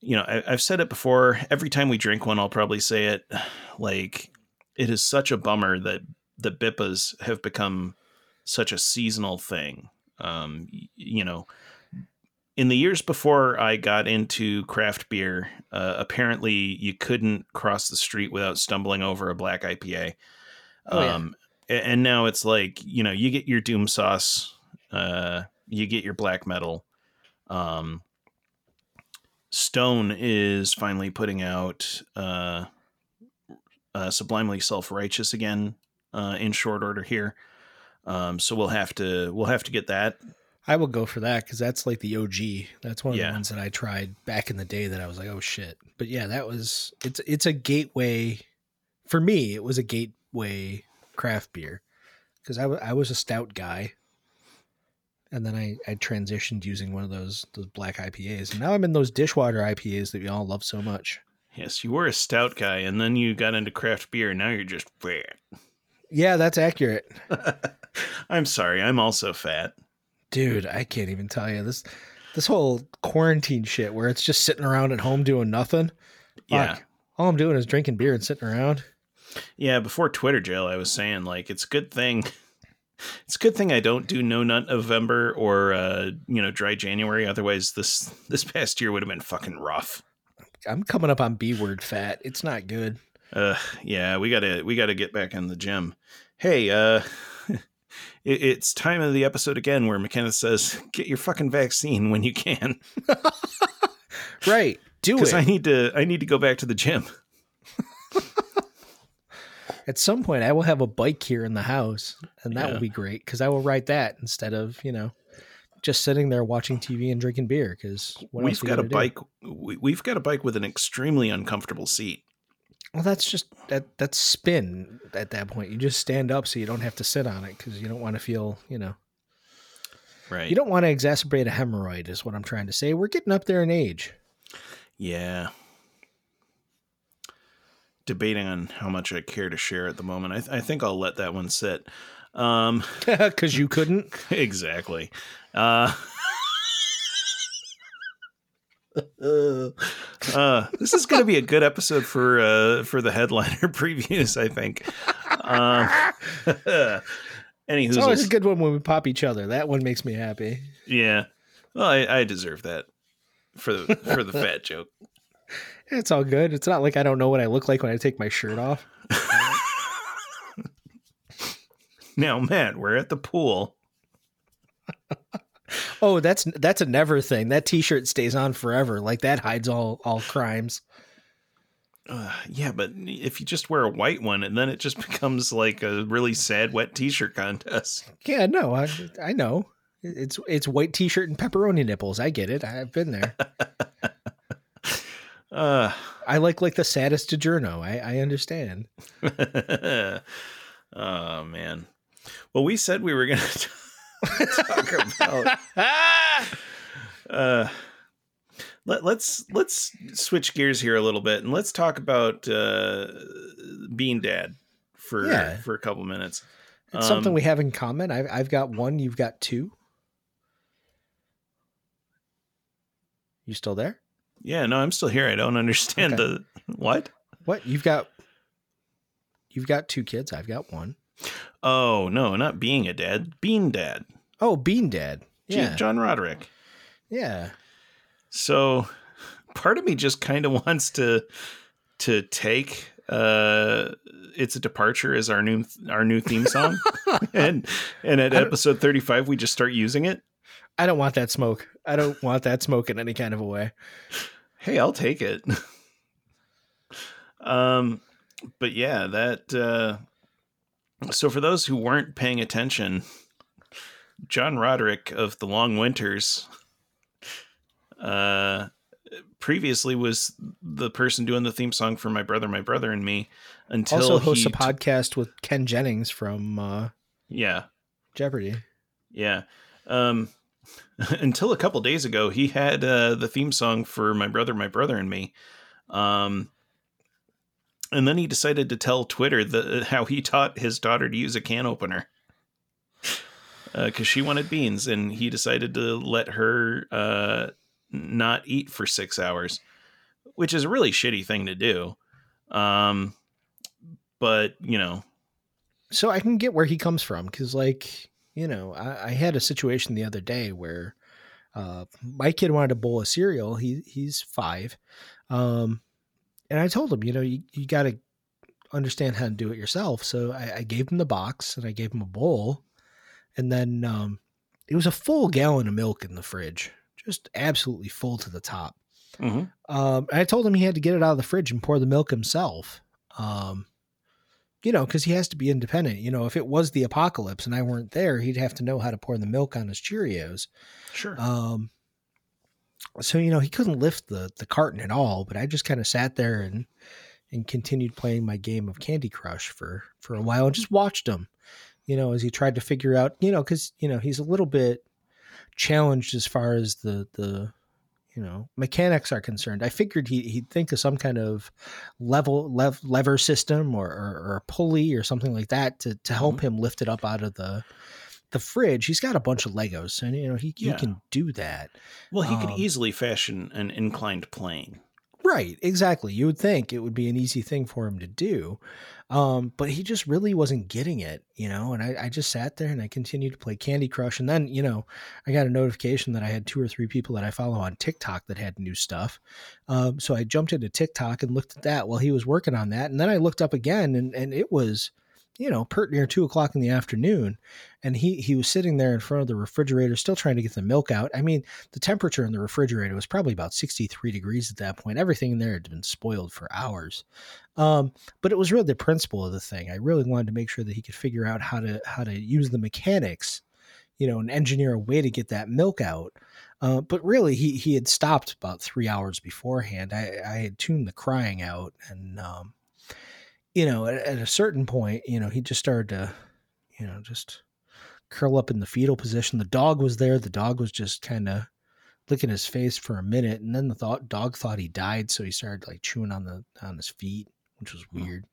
you know, I, I've said it before. Every time we drink one, I'll probably say it. Like, it is such a bummer that the BIPAs have become such a seasonal thing. Um, you know, in the years before I got into craft beer, uh, apparently you couldn't cross the street without stumbling over a black IPA. Oh, yeah. um, and now it's like you know you get your Doom Sauce, uh, you get your Black Mettle. Um, Stone is finally putting out uh, uh, Sublimely Self Righteous again uh, in short order here. Um, so we'll have to we'll have to get that. I will go for that because that's like the OG. That's one of Yeah. the ones that I tried back in the day that I was like, oh shit. But yeah, that was it's it's a gateway for me. It was a gateway craft beer because I I was a stout guy, and then I I transitioned using one of those those black IPAs, and now I'm in those dishwater IPAs that we all love so much. Yes, you were a stout guy, and then you got into craft beer. and Now you're just fat. Yeah, that's accurate, I'm sorry, I'm also fat. Dude. I can't even tell you this this whole quarantine shit where it's just sitting around at home doing nothing. Yeah, Fuck. All I'm doing is drinking beer and sitting around. yeah. Before Twitter jail, I was saying like it's a good thing. It's a good thing I don't do no nut November or uh, you know dry January. Otherwise, this this past year would have been fucking rough. I'm coming up on B word fat. It's not good. Uh, yeah, we gotta we gotta get back in the gym. Hey, uh, it, it's time of the episode again where McKenna says, "Get your fucking vaccine when you can," Right. Do because it. I need to I need to go back to the gym. At some point, I will have a bike here in the house, and that Yeah. will be great because I will ride that instead of you know just sitting there watching TV and drinking beer. Because we've got a bike. We, we've got a bike with an extremely uncomfortable seat. Well, that's just that that's spin at that point. You just stand up so you don't have to sit on it because you don't want to feel you know Right. you don't want to exacerbate a hemorrhoid. Is what I'm trying to say. We're getting up there in age. Yeah. Debating on how much I care to share at the moment. I, th- I think I'll let that one sit. Um, Because you couldn't. exactly. Uh, uh, this is going to be a good episode for uh, for the headliner previews. I think. Um, Any It's always a good one when we pop each other. That one makes me happy. Yeah. Well, I, I deserve that for the for the fat joke. It's all good. It's not like I don't know what I look like when I take my shirt off. Now, Matt, we're at the pool. Oh, that's that's a never thing. That T-shirt stays on forever. Like that hides all all crimes. Uh, yeah, but if you just wear a white one, and then it just becomes like a really sad wet T-shirt contest. Yeah, no, I I know. It's it's white T-shirt and pepperoni nipples. I get it. I've been there. Uh, I like like the saddest DiGiorno. I I understand. oh man. Well, we said we were going to talk about. Uh, let, let's let's switch gears here a little bit and let's talk about uh, being dad for Yeah. for a couple minutes. It's something Um, we have in common. I've I've got one. You've got two. You still there? Yeah, no, I'm still here. I don't understand Okay. the what. What you've got? You've got two kids. I've got one. Oh no, not being a dad, being dad. Oh, Bean Dad. Yeah, John Roderick. yeah. So part of me just kind of wants to to take uh it's a departure as our new our new theme song and and at episode 35 we just start using it I don't want that smoke. I don't want that smoke in any kind of a way. hey i'll take it um but yeah that uh so for those who weren't paying attention john roderick of the long winters uh previously was the person doing the theme song for my brother my brother and me until also hosts he a podcast with Ken Jennings from uh, yeah Jeopardy. Yeah. Um until a couple days ago he had uh the theme song for my brother my brother and me. Um and then he decided to tell Twitter the how he taught his daughter to use a can opener. Uh, cuz she wanted beans and he decided to let her uh not eat for 6 hours, which is a really shitty thing to do. Um but, you know, So I can get where he comes from because, like, you know, I, I had a situation the other day where uh, my kid wanted a bowl of cereal. He he's five, um, and I told him, you know, you, you got to understand how to do it yourself. So I, I gave him the box and I gave him a bowl, and then um, it was a full gallon of milk in the fridge, just absolutely full to the top. mhm. Um, and I told him he had to get it out of the fridge and pour the milk himself. Um, you know, because he has to be independent. You know, if it was the apocalypse and I weren't there, he'd have to know how to pour the milk on his Cheerios. sure. Um, so you know, he couldn't lift the the carton at all. But I just kind of sat there and and continued playing my game of Candy Crush for for a while and just watched him. You know, as he tried to figure out, you know, because you know he's a little bit challenged as far as the the you know mechanics are concerned. I figured he he'd think of some kind of level lev, lever system or, or or a pulley or something like that to to help mm-hmm. him lift it up out of the the fridge. He's got a bunch of Legos, and you know he, Yeah. he can do that. Well, he could Um, easily fashion an inclined plane. Right, exactly. You would think it would be an easy thing for him to do. Um, but he just really wasn't getting it, you know. And I, I just sat there and I continued to play Candy Crush. And then, you know, I got a notification that I had two or three people that I follow on TikTok that had new stuff. Um, so I jumped into TikTok and looked at that while he was working on that. And then I looked up again and, and it was, you know, pert near two o'clock in the afternoon. And he he was sitting there in front of the refrigerator, still trying to get the milk out. I mean, the temperature in the refrigerator was probably about 63 degrees at that point. Everything in there had been spoiled for hours. Um, but it was really the principle of the thing. I really wanted to make sure that he could figure out how to how to use the mechanics, you know, and engineer a way to get that milk out. Uh, but really, he he had stopped about three hours beforehand. I, I had tuned the crying out, and um, you know, at, at a certain point, you know, he just started to, you know, just curl up in the fetal position. The dog was there. The dog was just kind of licking his face for a minute, and then the thought, dog thought he died, so he started like chewing on the on his feet, which was weird.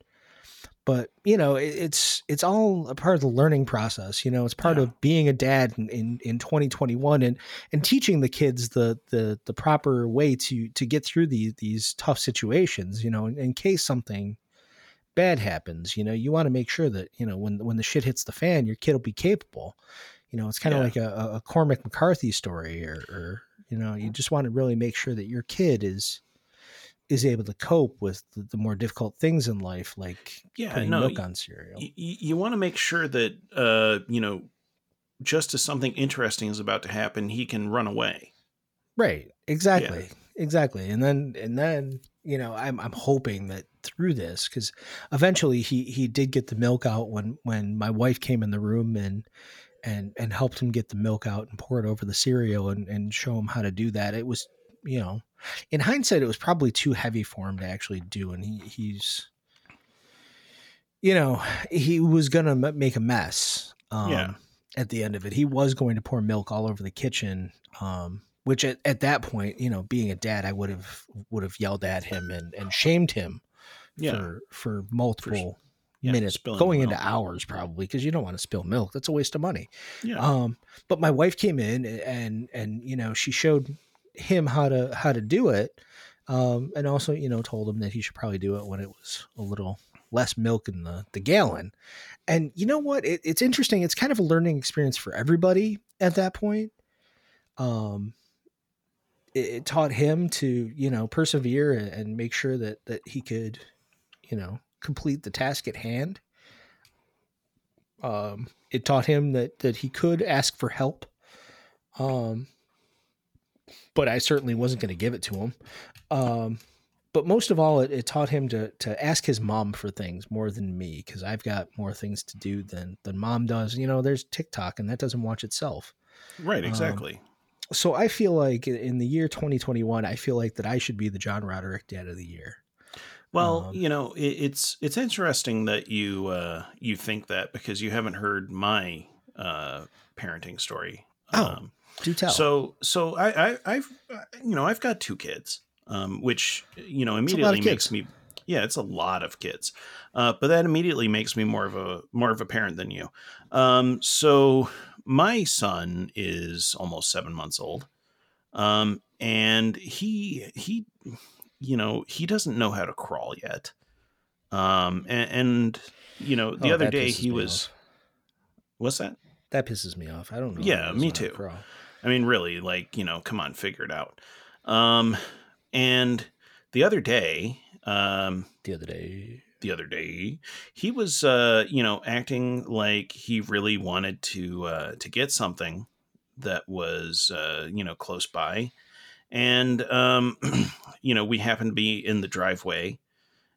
But you know, it, it's it's all a part of the learning process. You know, it's part Yeah. of being a dad in, in in 2021 and and teaching the kids the the the proper way to to get through these these tough situations. You know, in, in case something bad happens, you know, you want to make sure that you know when when the shit hits the fan, your kid will be capable. You know, it's kind of Yeah. like a, a Cormac McCarthy story, or, or you know, you just want to really make sure that your kid is is able to cope with the, the more difficult things in life, like Yeah, putting no, milk on cereal. Y- y- you want to make sure that uh, you know, just as something interesting is about to happen, he can run away. Right. Exactly. Exactly. And then and then, you know, I'm I'm hoping that through this cuz eventually he he did get the milk out when when my wife came in the room and and and helped him get the milk out and pour it over the cereal and and show him how to do that. It was, you know, in hindsight it was probably too heavy for him to actually do and he he's you know, he was going to make a mess. Um Yeah. at the end of it. He was going to pour milk all over the kitchen. Um, which at, at that point, you know, being a dad, I would have would have yelled at him and, and shamed him Yeah, for for multiple yeah, minutes, going into hours probably because you don't want to spill milk. That's a waste of money. yeah, Um, but my wife came in and and you know she showed him how to how to do it, um, and also you know told him that he should probably do it when it was a little less milk in the the gallon. And you know what? It, it's interesting. It's kind of a learning experience for everybody at that point. Um, it, taught him to you know persevere and, and make sure that that he could, you know, complete the task at hand. Um, it taught him that that he could ask for help. Um, but I certainly wasn't going to give it to him. Um, but most of all, it, it taught him to to ask his mom for things more than me because I've got more things to do than than mom does. You know, there's TikTok and that doesn't watch itself. right, um, exactly. So I feel like in the year 2021, I feel like that I should be the John Roderick Dad of the Year. Well, um, you know, it, it's it's interesting that you uh, you think that because you haven't heard my uh, parenting story. Oh, Do tell. So so I, I I've uh, you know I've got two kids, um, which you know a lot of immediately kids. makes me yeah it's a lot of kids, uh, but that immediately makes me more of a more of a parent than you. Um, so my son is almost seven months old, um, and he he you know he doesn't know how to crawl yet, um, and, and you know the Oh, other day he was off. what's that? that pisses me off. I don't know. Yeah, me too. crow. I mean, really, like, you know, come on, figure it out. Um, and the other day, um, The other day. The other day, he was, uh, you know, acting like he really wanted to, uh, to get something that was, uh, you know, close by. And, um, you know, we happened to be in the driveway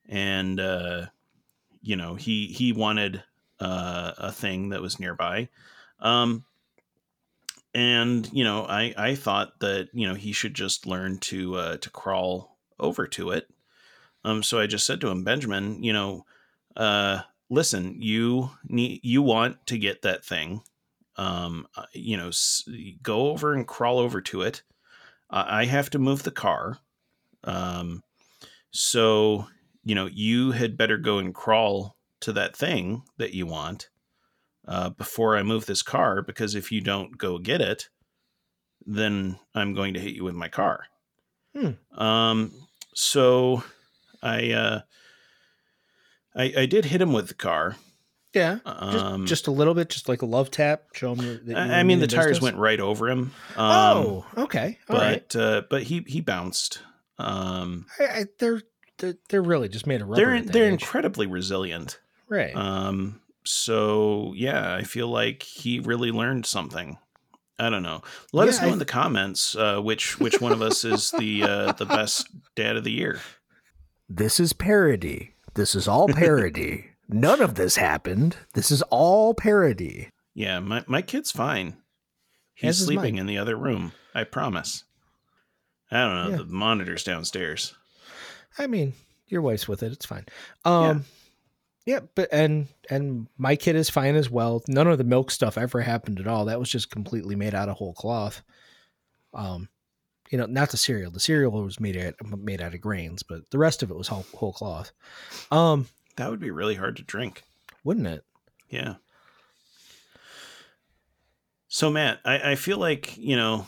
and, uh, you know, he, he wanted, uh, a thing that was nearby. Um, and you know i i thought that you know he should just learn to uh to crawl over to it um so i just said to him benjamin you know uh listen you need you want to get that thing um uh, you know s- go over and crawl over to it i I have to move the car um so you know you had better go and crawl to that thing that you want uh, before I move this car because if you don't go get it, then I'm going to hit you with my car. Hmm. Um, so I, uh, I I did hit him with the car. Yeah. Just, Um, just a little bit, just like a love tap. Show him that I, mean the tires business. went right over him. Um, oh, okay. All right. but uh, but he he bounced. Um, I, I, they're, they're they're really just made of rubber. they're they're age. incredibly resilient. right. Um, so yeah, I feel like he really learned something. I don't know. Let Yeah, us know I- in the comments uh, which which one of us is the uh, the best dad of the year. This is parody. This is all parody. None of this happened. This is all parody. Yeah, my my kid's fine. He's As sleeping in the other room. I promise. I don't know. Yeah. The monitor's downstairs. I mean, your wife's with it. It's fine. Um, yeah. but and and my kid is fine as well. None of the milk stuff ever happened at all. That was just completely made out of whole cloth. Um, you know, not the cereal. The cereal was made out made out of grains, but the rest of it was whole whole cloth. Um, That would be really hard to drink. wouldn't it? Yeah. So Matt, I, I feel like you know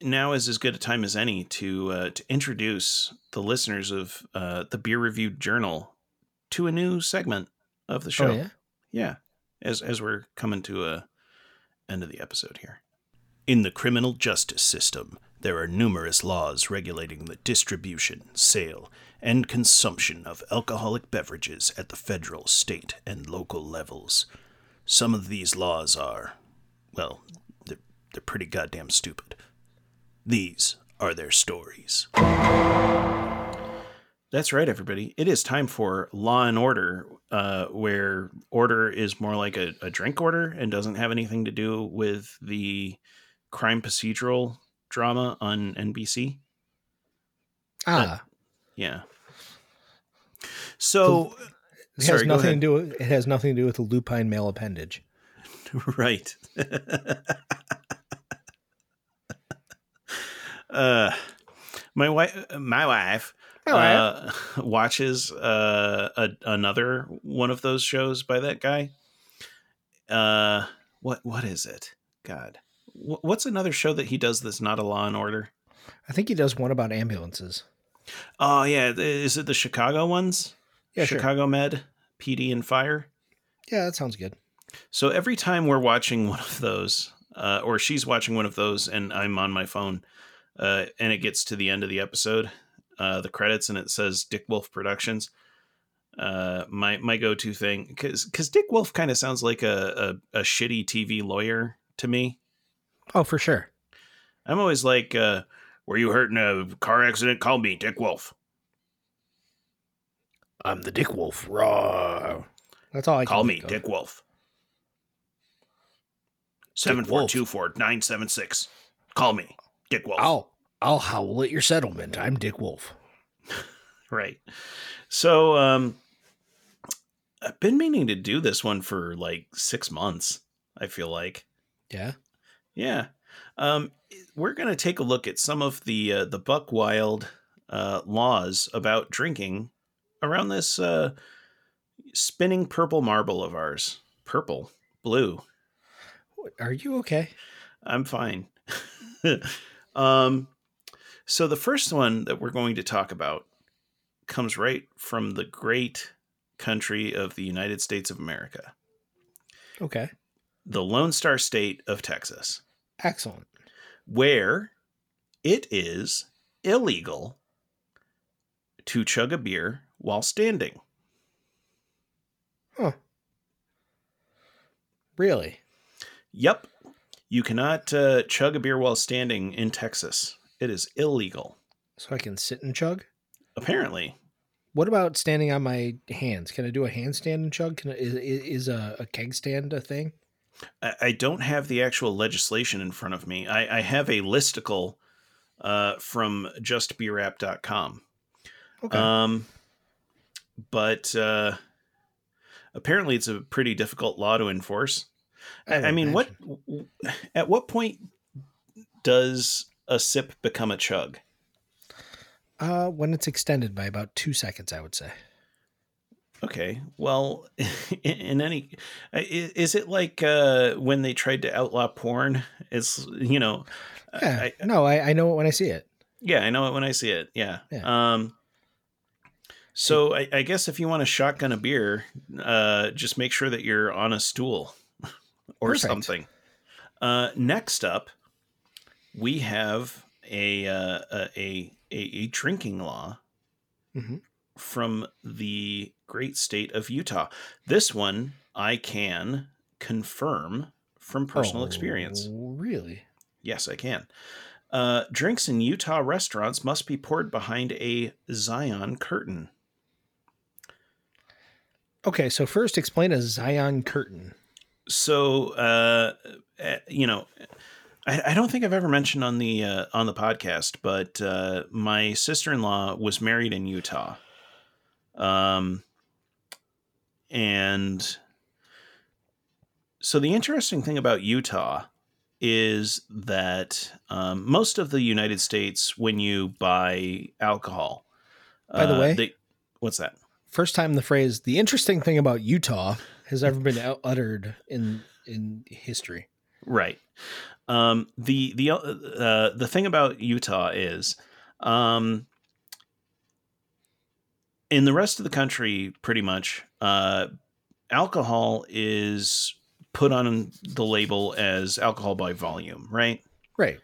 now is as good a time as any to uh, to introduce the listeners of uh, the Beer Review Journal to a new segment of the show. Oh, yeah? Yeah, as as we're coming to a end of the episode here. In the criminal justice system, there are numerous laws regulating the distribution, sale, and consumption of alcoholic beverages at the federal, state, and local levels. Some of these laws are, well, they're, they're pretty goddamn stupid. These are their stories. That's right, everybody. It is time for Law and Order, uh, where order is more like a, a drink order and doesn't have anything to do with the crime procedural drama on NBC. Ah, Yeah. So, it sorry, has nothing to do with, it has nothing to do with the lupine male appendage. right. uh, my wife, my wife, My uh, watches uh, a, another one of those shows by that guy. Uh, what what is it? God, what's another show that he does that's not a Law and Order? I think he does one about ambulances. Oh yeah, is it the Chicago ones? Yeah, sure. Chicago Med, PD, and Fire. Yeah, that sounds good. So every time we're watching one of those, uh, or she's watching one of those, and I'm on my phone, uh, and it gets to the end of the episode, uh, the credits, and it says Dick Wolf Productions. Uh, my my go to thing, because because Dick Wolf kind of sounds like a, a a shitty TV lawyer to me. Oh, for sure. I'm always like, uh, "Were you hurt in a car accident? Call me Dick Wolf. I'm the Dick Wolf. Raw. That's all I can Call me think of. Dick Wolf." Seven four two four nine seven six. Call me Dick Wolf. I'll I'll howl at your settlement. I'm Dick Wolf. Right. So um I've been meaning to do this one for like 6 months, I feel like. Yeah. Yeah. Um we're going to take a look at some of the uh, the Buck Wild uh laws about drinking around this uh spinning purple marble of ours. Purple, blue. Are you okay? I'm fine. um, so the first one that we're going to talk about comes right from the great country of the United States of America, Okay. The Lone Star State of Texas, Excellent. where it is illegal to chug a beer while standing. Huh. Really? Yep. You cannot uh, chug a beer while standing in Texas. It is illegal. So I can sit and chug? Apparently. What about standing on my hands? Can I do a handstand and chug? Can I, is, is a, a keg stand a thing? I I don't have the actual legislation in front of me. I, I have a listicle uh, from justbeerapp.com. Okay. Um, but uh, apparently it's a pretty difficult law to enforce. I, would I mean, what at what point does a sip become a chug? Uh, when it's extended by about two seconds, I would say. Okay, well, in, any, is it like uh, when they tried to outlaw porn? It's you know, Yeah. I, no, I, I know it when I see it. Yeah, I know it when I see it. Yeah. Yeah. Um so I, I guess if you want to shotgun a beer, uh just make sure that you're on a stool or Perfect. something. Uh next up we have a uh, a, a a drinking law Mhm. from the great state of Utah. This one I can confirm from personal experience. Oh, Really? Yes, I can. Uh, drinks in Utah restaurants must be poured behind a Zion curtain. Okay, so first explain a Zion curtain. So, uh, uh, you know, I, I don't think I've ever mentioned on the uh, on the podcast, but uh, my sister in law was married in Utah, um, and so the interesting thing about Utah is that um, most of the United States, when you buy alcohol, By the uh, way- they, what's that? First time the phrase "the interesting thing about Utah" has ever been out- uttered in in history. Right. Um, the the uh, the thing about Utah is, um, in the rest of the country, pretty much, uh, alcohol is put on the label as alcohol by volume, right? Right.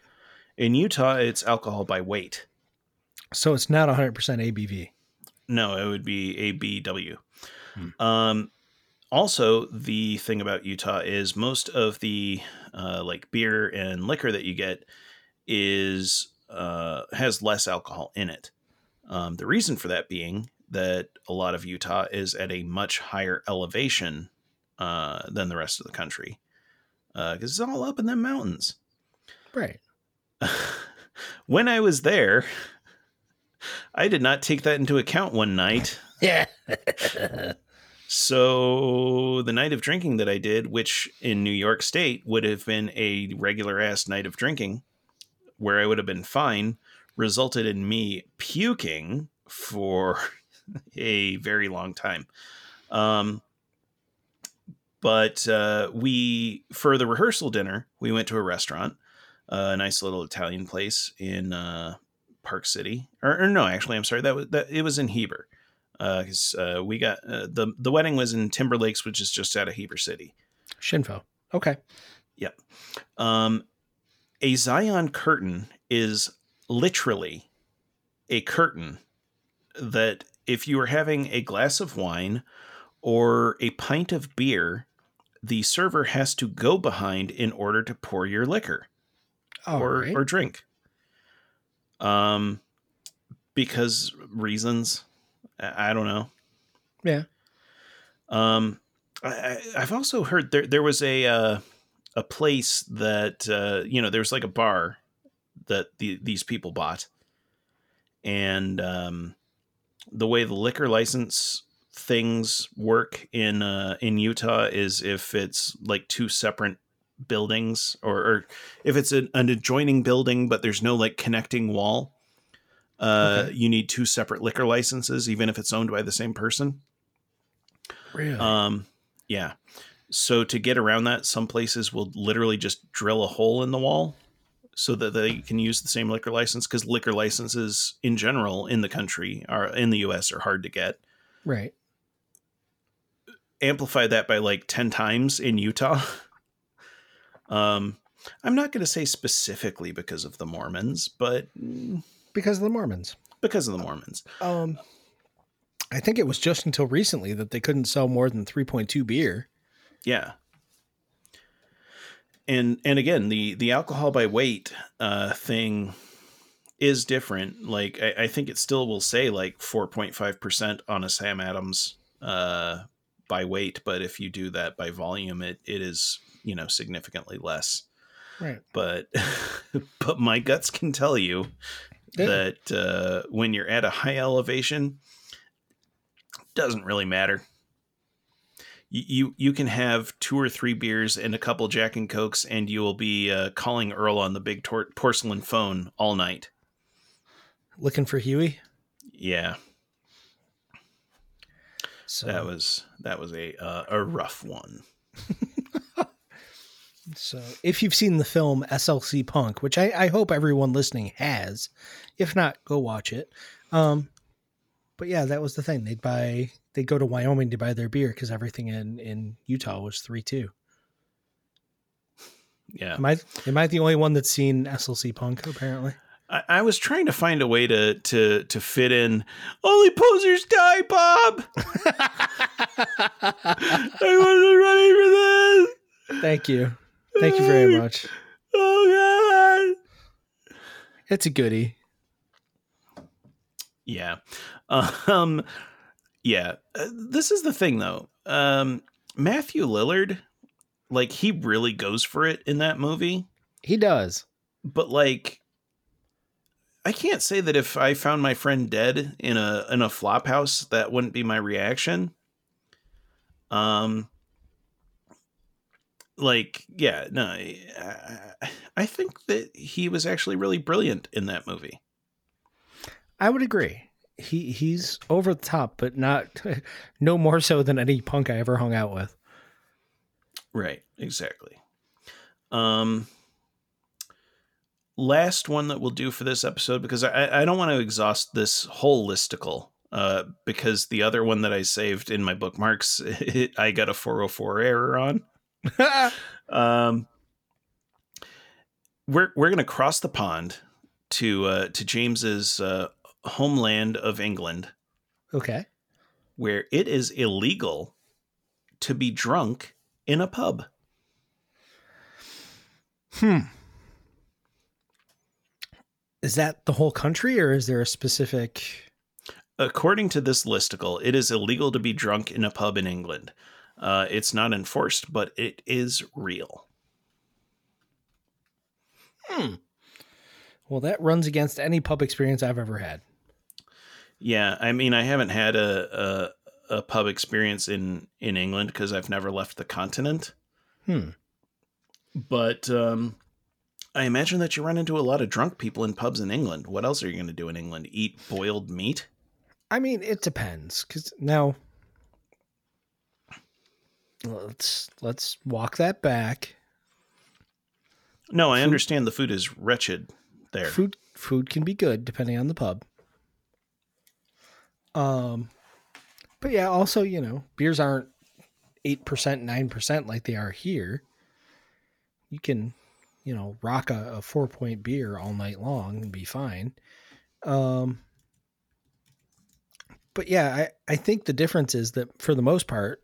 In Utah, it's alcohol by weight. So it's not 100% ABV. No, it would be ABW. Um, also, the thing about Utah is most of the uh, like beer and liquor that you get is uh, has less alcohol in it. Um, the reason for that being that a lot of Utah is at a much higher elevation uh, than the rest of the country because it's all up in them mountains. Right. When I was there, I did not take that into account one night. Yeah. So the night of drinking that I did, which in New York State would have been a regular ass night of drinking, where I would have been fine, resulted in me puking for a very long time. Um, but uh, we, for the rehearsal dinner, we went to a restaurant, uh, a nice little Italian place in uh, Park City. Or, or no, actually, I'm sorry, that was that it was in Heber because uh, we got uh, the the wedding was in Timber Lakes, which is just out of Heber City. Shinfo. Okay. Yep. Um, a Zion curtain is literally a curtain that if you are having a glass of wine or a pint of beer, the server has to go behind in order to pour your liquor All or right. or drink. Um, because reasons, I, I don't know. yeah. Um, I, I, I've also heard there there was a uh, a place that uh, you know there was like a bar that the, these people bought, and um, the way the liquor license things work in uh, in Utah is if it's like two separate buildings or, or if it's an, an adjoining building but there's no like connecting wall uh, Okay. you need two separate liquor licenses even if it's owned by the same person Really? um, yeah. So to get around that, some places will literally just drill a hole in the wall so that they can use the same liquor license because liquor licenses in general in the country are in the US are hard to get. right. Amplify that by like 10 times in Utah. um I'm not going to say specifically because of the Mormons, but Because of the Mormons. because of the Mormons. Um, I think it was just until recently that they couldn't sell more than 3.2 beer. Yeah. And and again, the the alcohol by weight uh thing is different. Like I, I think it still will say like four point five percent on a Sam Adams uh by weight, but if you do that by volume, it it is, you know, significantly less. Right. But but my guts can tell you that uh when you're at a high elevation, doesn't really matter you you, can have two or three beers and a couple Jack and Cokes, and you will be uh, calling Earl on the big tor- porcelain phone all night. Looking for Huey. Yeah, So, that was that was a uh, a rough one. so if you've seen the film SLC Punk, which I, I hope everyone listening has, if not, go watch it. Um, but yeah, that was the thing. They'd buy, they'd go to Wyoming to buy their beer because everything in in Utah was three two. Yeah, Am I am I the only one that's seen SLC Punk? Apparently. I, I was trying to find a way to to to fit in. Only posers die, Bob. I wasn't ready for this. Thank you. Thank you very much. Oh God. It's a goodie. Yeah. Um yeah, Uh, this is the thing though. Um Matthew Lillard like he really goes for it in that movie, He does. but like I can't say that if I found my friend dead in a in a flop house that wouldn't be my reaction. Um like yeah, no. I, I think that he was actually really brilliant in that movie. I would agree. He he's over the top, but not no more so than any punk I ever hung out with. Right, exactly. Um last one that we'll do for this episode because I, I don't want to exhaust this whole listicle uh, because the other one that I saved in my bookmarks, I got a 404 error on. um, we're we're gonna cross the pond to uh, to James's uh, homeland of England, okay. where it is illegal to be drunk in a pub. Hmm. Is that the whole country or is there a specific According to this listicle, it is illegal to be drunk in a pub in England. Uh, it's not enforced, but it is real. Hmm. Well, that runs against any pub experience I've ever had. Yeah, I mean, I haven't had a a, a pub experience in in England because I've never left the continent. Hmm. But um, I imagine that you run into a lot of drunk people in pubs in England. What else are you going to do in England? Eat boiled meat? I mean, it depends cuz now let's let's walk that back. No, I Food- understand the food is wretched there. Food food can be good depending on the pub. Um but yeah, also, you know, beers aren't 8%, 9% like they are here. You can, you know, rock a, a 4-point beer all night long and be fine. Um but yeah, I, I think the difference is that for the most part,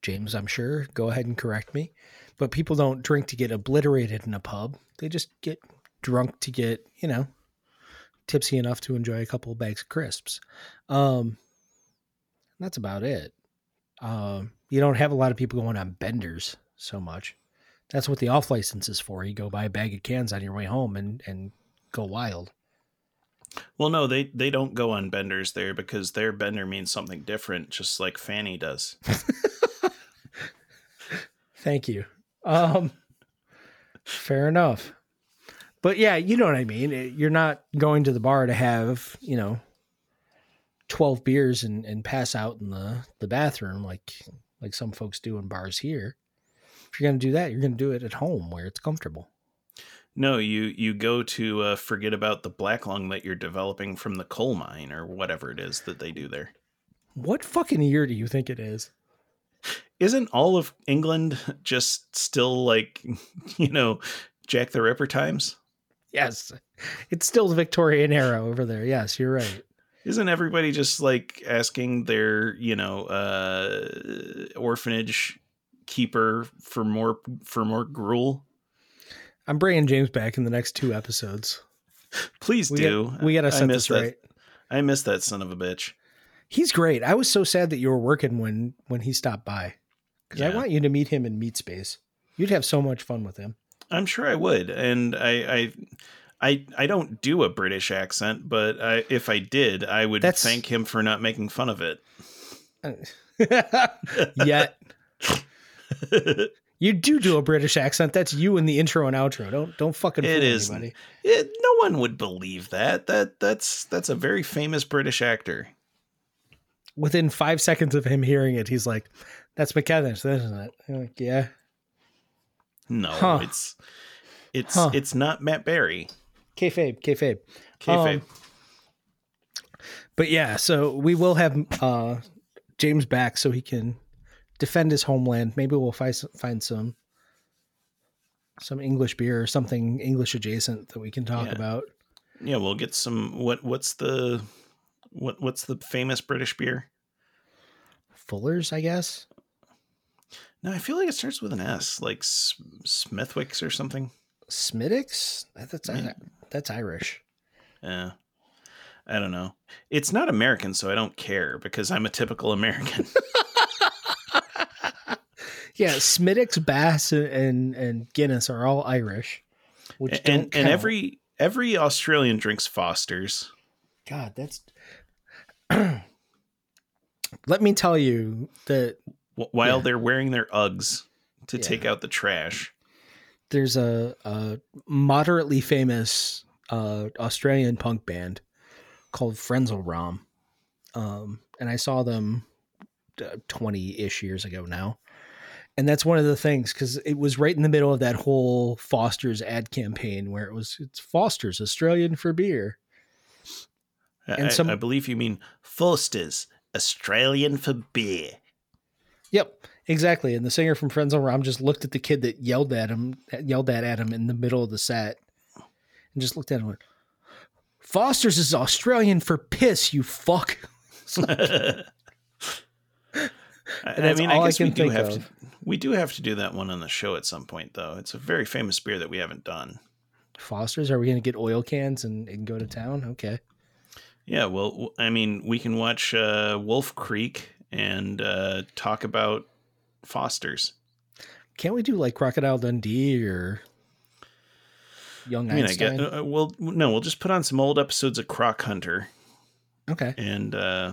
James, I'm sure, go ahead and correct me, but people don't drink to get obliterated in a pub. They just get drunk to get, you know, tipsy enough to enjoy a couple of bags of crisps. Um, that's about it. Um, you don't have a lot of people going on benders so much. That's what the off license is for. You go buy a bag of cans on your way home and, and go wild. Well, no, they they don't go on benders there because their bender means something different, just like Fanny does. Thank you. Um, fair enough. But yeah, you know what I mean. You're not going to the bar to have, you know, 12 beers and, and pass out in the, the bathroom like like some folks do in bars here. If you're going to do that, you're going to do it at home where it's comfortable. No, you you go to uh, forget about the black lung that you're developing from the coal mine or whatever it is that they do there. What fucking year do you think it is? Isn't all of England just still like, you know, Jack the Ripper times? Yes. It's still the Victorian era over there. Yes, you're right. Isn't everybody just like asking their, you know, uh orphanage keeper for more for more gruel? I'm bringing James back in the next two episodes. Please We do. got, we got to I set miss this that. right. I miss that son of a bitch. He's great. I was so sad that you were working when when he stopped by. Because I want you to meet him in Meat Space. You'd have so much fun with him. I'm sure I would, and I, I, I, I don't do a British accent, but I, if I did, I would That's- thank him for not making fun of it. Yet you do do a British accent. That's you in the intro and outro. Don't don't fucking fool It is. anybody. It, no one would believe that. That that's that's a very famous British actor. Within five seconds of him hearing it, he's like, "That's McKenneth, isn't it?" I'm like, yeah. No, Huh. it's it's Huh. it's not Matt Berry. Kayfabe, kayfabe. Kayfabe. Um, But yeah, so we will have uh, James back so he can defend his homeland. Maybe we'll find some, find some some English beer or something English adjacent that we can talk Yeah. about. yeah, we'll get some. What what's the what what's the famous British beer? Fuller's, I guess. No, I feel like it starts with an S, like S- Smithwick's or something. Smittix? That- That's Yeah. that's Irish. Yeah. I don't know. It's not American, so I don't care because I'm a typical American. Yeah, Smittix, Bass, and and Guinness are all Irish. Which and don't and every every Australian drinks Foster's. God, that's. Let me tell you that while Yeah. they're wearing their Uggs to Yeah. take out the trash. there's a, a moderately famous uh, Australian punk band called Frenzal Rhomb. Um, and I saw them 20 ish years ago now. And that's one of the things because it was right in the middle of that whole Foster's ad campaign where it was it's Foster's Australian for beer. I, And some- I believe you mean Foster's, Australian for beer. Yep, exactly. And the singer from Frenzal Rhomb just looked at the kid that yelled at him, yelled at at him in the middle of the set, and just looked at him and went, "Foster's is Australian for piss, you fuck." I, I mean, I I guess we do have of. to. We do have to do that one on the show at some point, though. It's a very famous beer that we haven't done. Foster's, are we going to get oil cans and, and go to town? Okay. Yeah, well, I mean, we can watch uh, Wolf Creek and uh, talk about Foster's. Can't we do like Crocodile Dundee or Young I mean, I Einstein? Uh, well, no, we'll just put on some old episodes of Croc Hunter, okay. and uh,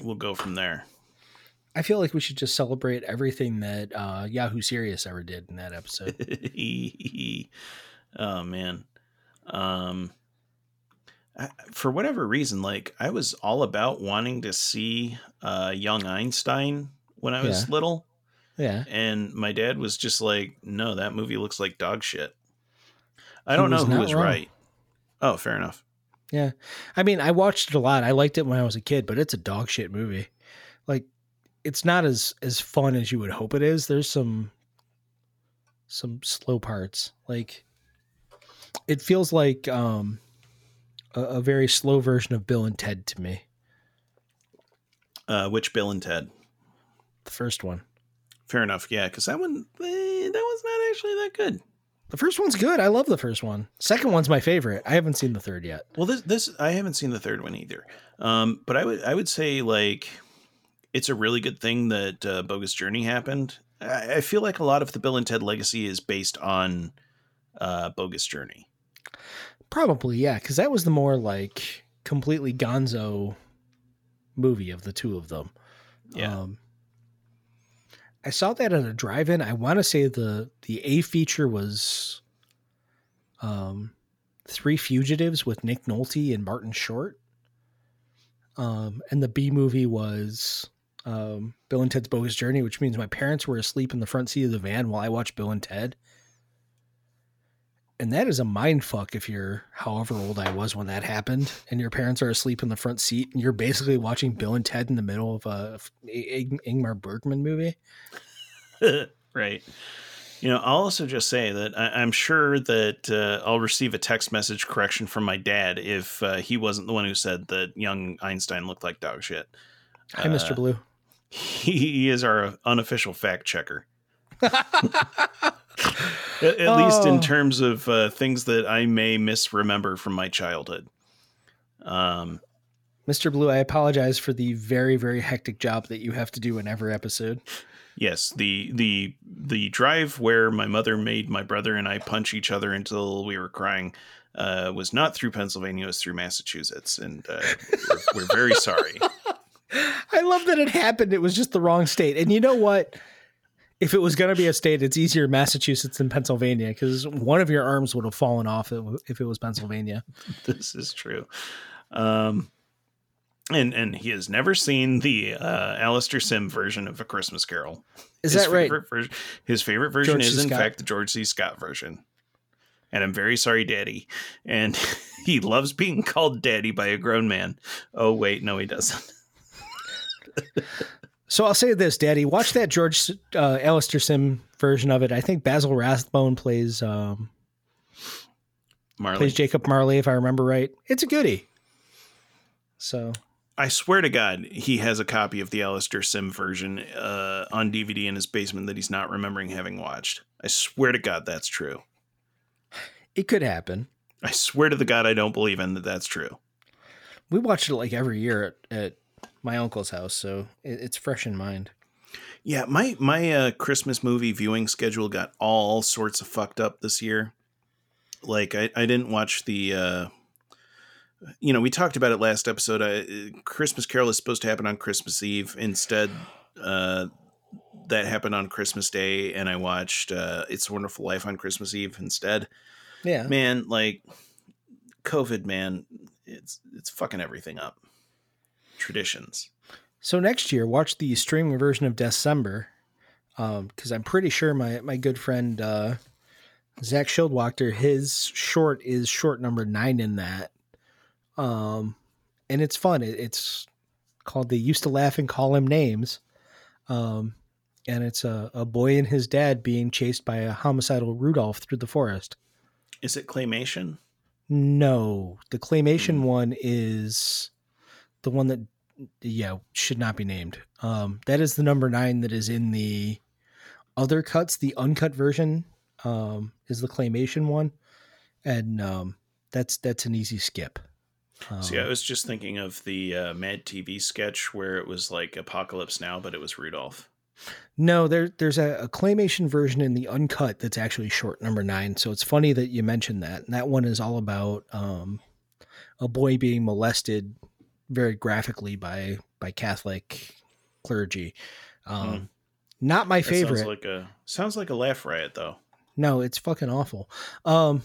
we'll go from there. I feel like we should just celebrate everything that uh, Yahoo Serious ever did in that episode. oh man um for whatever reason like i was all about wanting to see uh young einstein when i was Yeah. little yeah. and my dad was just like no that movie looks like dog shit i He don't know was who was wrong. right oh fair enough Yeah. I mean, I watched it a lot. I liked it when I was a kid, but it's a dog shit movie. Like it's not as as fun as you would hope it is. There's some some slow parts. Like it feels like um a, a very slow version of Bill and Ted to me. uh which bill and ted The first one. fair enough yeah because that one eh, that was not actually that good The first one's good. I love the first one. Second one's my favorite. I haven't seen the third yet. Well, this this I haven't seen the third one either. Um, but I would I would say like it's a really good thing that uh, Bogus Journey happened. I, I feel like a lot of the Bill and Ted legacy is based on uh, Bogus Journey. Probably, yeah, because that was the more like completely gonzo movie of the two of them. Yeah. Um, I saw that at a drive-in. I want to say the the A feature was um, Three Fugitives with Nick Nolte and Martin Short. Um, and the B movie was um, Bill and Ted's Bogus Journey, which means my parents were asleep in the front seat of the van while I watched Bill and Ted. And that is a mind fuck if you're however old I was when that happened, and your parents are asleep in the front seat, and you're basically watching Bill and Ted in the middle of a Ing- Ingmar Bergman movie. right. You know, I'll also just say that I, I'm sure that uh, I'll receive a text message correction from my dad if uh, he wasn't the one who said that young Einstein looked like dog shit. Hi, Mr. Uh, Blue. He is our unofficial fact checker. at, at least Oh. in terms of uh, things that I may misremember from my childhood. Um, Mr. Blue, I apologize for the very, very hectic job that you have to do in every episode. yes, the the the drive where my mother made my brother and I punch each other until we were crying uh, was not through Pennsylvania; it was through Massachusetts, and uh, we're, we're very sorry. I love that it happened. It was just the wrong state. And you know what? If it was going to be a state, it's easier Massachusetts than Pennsylvania because one of your arms would have fallen off if it was Pennsylvania. this is true. Um, and and he has never seen the uh, Alastair Sim version of A Christmas Carol. Is his that right? favorite version- his favorite version George is, in fact, the George C. Scott version. And I'm very sorry, Daddy. And he loves being called Daddy by a grown man. Oh wait, no, he doesn't. So I'll say this, Daddy. Watch that George uh, Alastair Sim version of it. I think Basil Rathbone plays um, Marley. plays Jacob Marley, if I remember right. It's a goodie. So I swear to God, he has a copy of the Alastair Sim version uh, on DVD in his basement that he's not remembering having watched. I swear to God, that's true. it could happen. I swear to the God, I don't believe in that that's true. We watched it like every year at, at my uncle's house, so it, it's fresh in mind. Yeah, my my uh, Christmas movie viewing schedule got all sorts of fucked up this year. Like I, I didn't watch the. Uh, you know, we talked about it last episode. I, Christmas Carol is supposed to happen on Christmas Eve. Instead, uh, that happened on Christmas Day, and I watched uh, It's a Wonderful Life on Christmas Eve instead. Yeah. Man, like COVID, man, it's it's fucking everything up. Traditions. So next year, watch the streaming version of December, because I'm pretty sure my my good friend uh, Zach Shildwachter, his short is short number nine in that. Um, and it's fun. It, it's called "They Used to Laugh and Call Him Names," um, and it's a, a boy and his dad being chased by a homicidal Rudolph through the forest. Is it claymation? No, the claymation one is the one that yeah should not be named. Um, that is the number nine that is in the other cuts. The uncut version um, is the claymation one, and um, that's that's an easy skip. Um, See, I was just thinking of the uh, Mad TV sketch where it was like Apocalypse Now, but it was Rudolph. No, there there's a, a claymation version in the uncut that's actually short number nine. So it's funny that you mentioned that. And that one is all about um, a boy being molested very graphically by by Catholic clergy. Um, Hmm. Not my That favorite. Sounds like a sounds like a laugh riot, though. No, it's fucking awful. Um,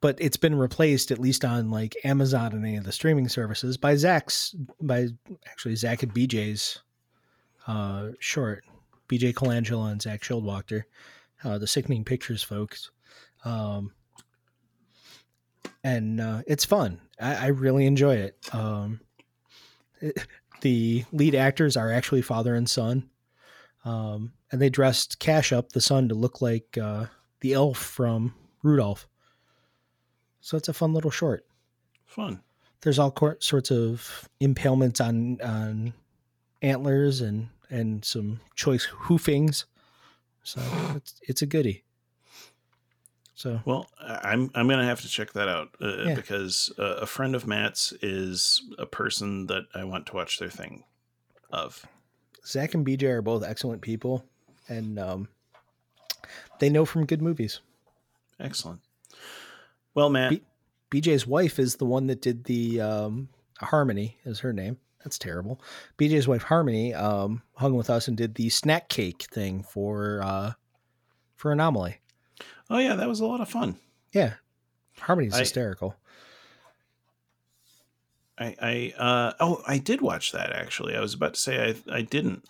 but it's been replaced at least on like Amazon and any of the streaming services by Zach's by actually Zach and BJ's uh short BJ Colangelo and Zach Shildwachter, uh, the Sickening Pictures folks. Um, and uh, it's fun. I, I really enjoy it. Um, it- the lead actors are actually father and son um, and they dressed Cash up, the son, to look like uh, the elf from Rudolph. So it's a fun little short. Fun. There's all cor- sorts of impalements on on antlers and and some choice hoofings. So it's it's a goodie. So Well, I'm I'm gonna have to check that out uh, Yeah. because uh, a friend of Matt's is a person that I want to watch their thing of. Zach and BJ are both excellent people, and um, they know from good movies. Excellent. Well, Matt, Be- BJ's wife is the one that did the um, Harmony is her name. That's terrible. BJ's wife Harmony um, hung with us and did the snack cake thing for uh, for Anomaly. Oh yeah, that was a lot of fun. Yeah, Harmony's I- hysterical. I, I uh, oh, I did watch that actually. I was about to say I, I didn't,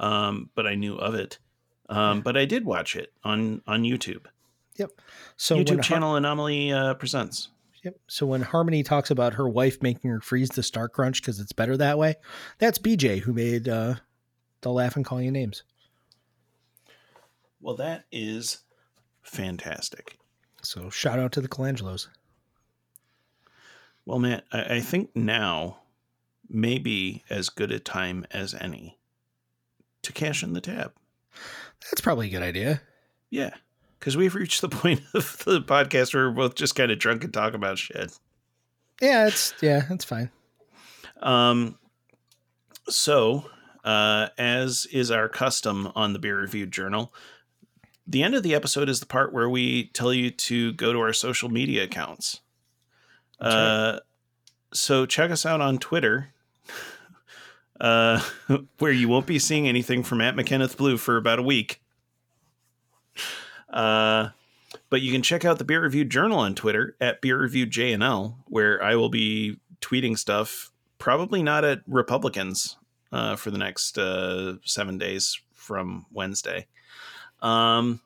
um, but I knew of it. Um, but I did watch it on on YouTube. Yep. So YouTube Har- channel Anomaly uh, presents. Yep. So when Harmony talks about her wife making her freeze the Star Crunch because it's better that way, that's BJ who made uh, the laugh and call you names. Well, that is fantastic. So shout out to the Colangelos. Well, Matt, I, I think now may be as good a time as any to cash in the tab. That's probably a good idea. Yeah, because we've reached the point of the podcast where we're both just kind of drunk and talk about shit. Yeah, it's yeah, that's fine. Um, so, uh, as is our custom on the Beer Review Journal, the end of the episode is the part where we tell you to go to our social media accounts. That's Uh, so check us out on Twitter, uh, where you won't be seeing anything from Matt McKenneth Blue for about a week. Uh, but you can check out the Beer Review Journal on Twitter at Beer Review JNL, where I will be tweeting stuff, probably not at Republicans, uh, for the next uh, seven days from Wednesday. Um,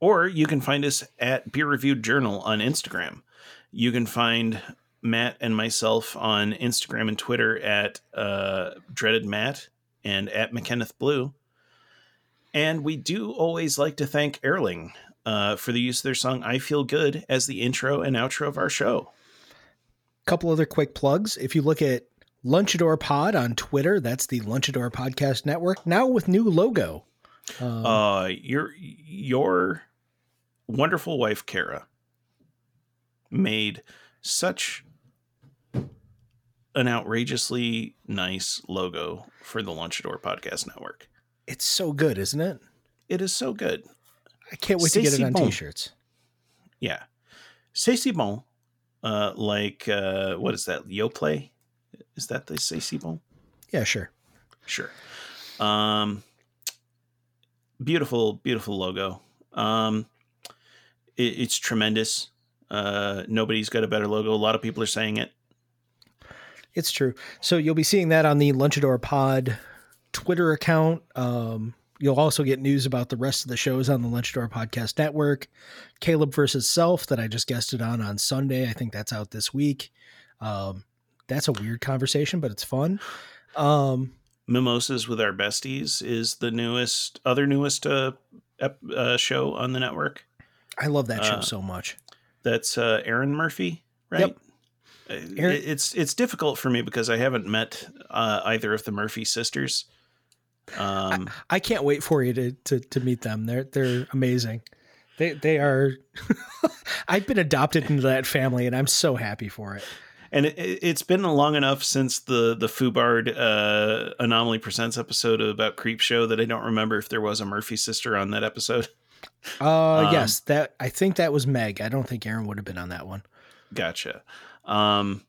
or you can find us at Beer Review Journal on Instagram. You can find Matt and myself on Instagram and Twitter at uh, Dreaded Matt and at McKenneth Blue. And we do always like to thank Ehrling uh, for the use of their song I Feel Good as the intro and outro of our show. couple other quick plugs. If you look at Lunchador Pod on Twitter, that's the Lunchador Podcast Network, now with new logo. Um, Uh, your your wonderful wife Kara made such an outrageously nice logo for the Lunchador Podcast Network. it's so good, isn't it? It is so good. I can't wait to get it on bon. t-shirts. Yeah. C'est si bon. Uh, like, uh, what is that? Yoplait? Is that the C'est si bon? Yeah, sure. Sure. Um, beautiful, beautiful logo. Um, it, it's tremendous. Uh, nobody's got a better logo. A lot of people are saying it. It's true. So you'll be seeing that on the Lunchador Pod Twitter account. Um, you'll also get news about the rest of the shows on the Lunchador Podcast Network. Caleb versus Self that I just guested on on Sunday. I think that's out this week. Um, that's a weird conversation, but it's fun. Um, Mimosas with Our Besties is the newest, other newest uh, ep- uh, show on the network. I love that show Uh, so much. That's uh, Erin Murphy, right? Yep. Uh, Aaron- It's it's difficult for me because I haven't met uh, either of the Murphy sisters. Um, I can't wait for you to to, to meet them. They're they're amazing. They they are. I've been adopted into that family, and I'm so happy for it. And it, it's been long enough since the the Fubard uh, Anomaly Presents episode about Creep Show that I don't remember if there was a Murphy sister on that episode. Uh, Um, yes, that I think that was Meg. I don't think Erin would have been on that one. Gotcha. Um,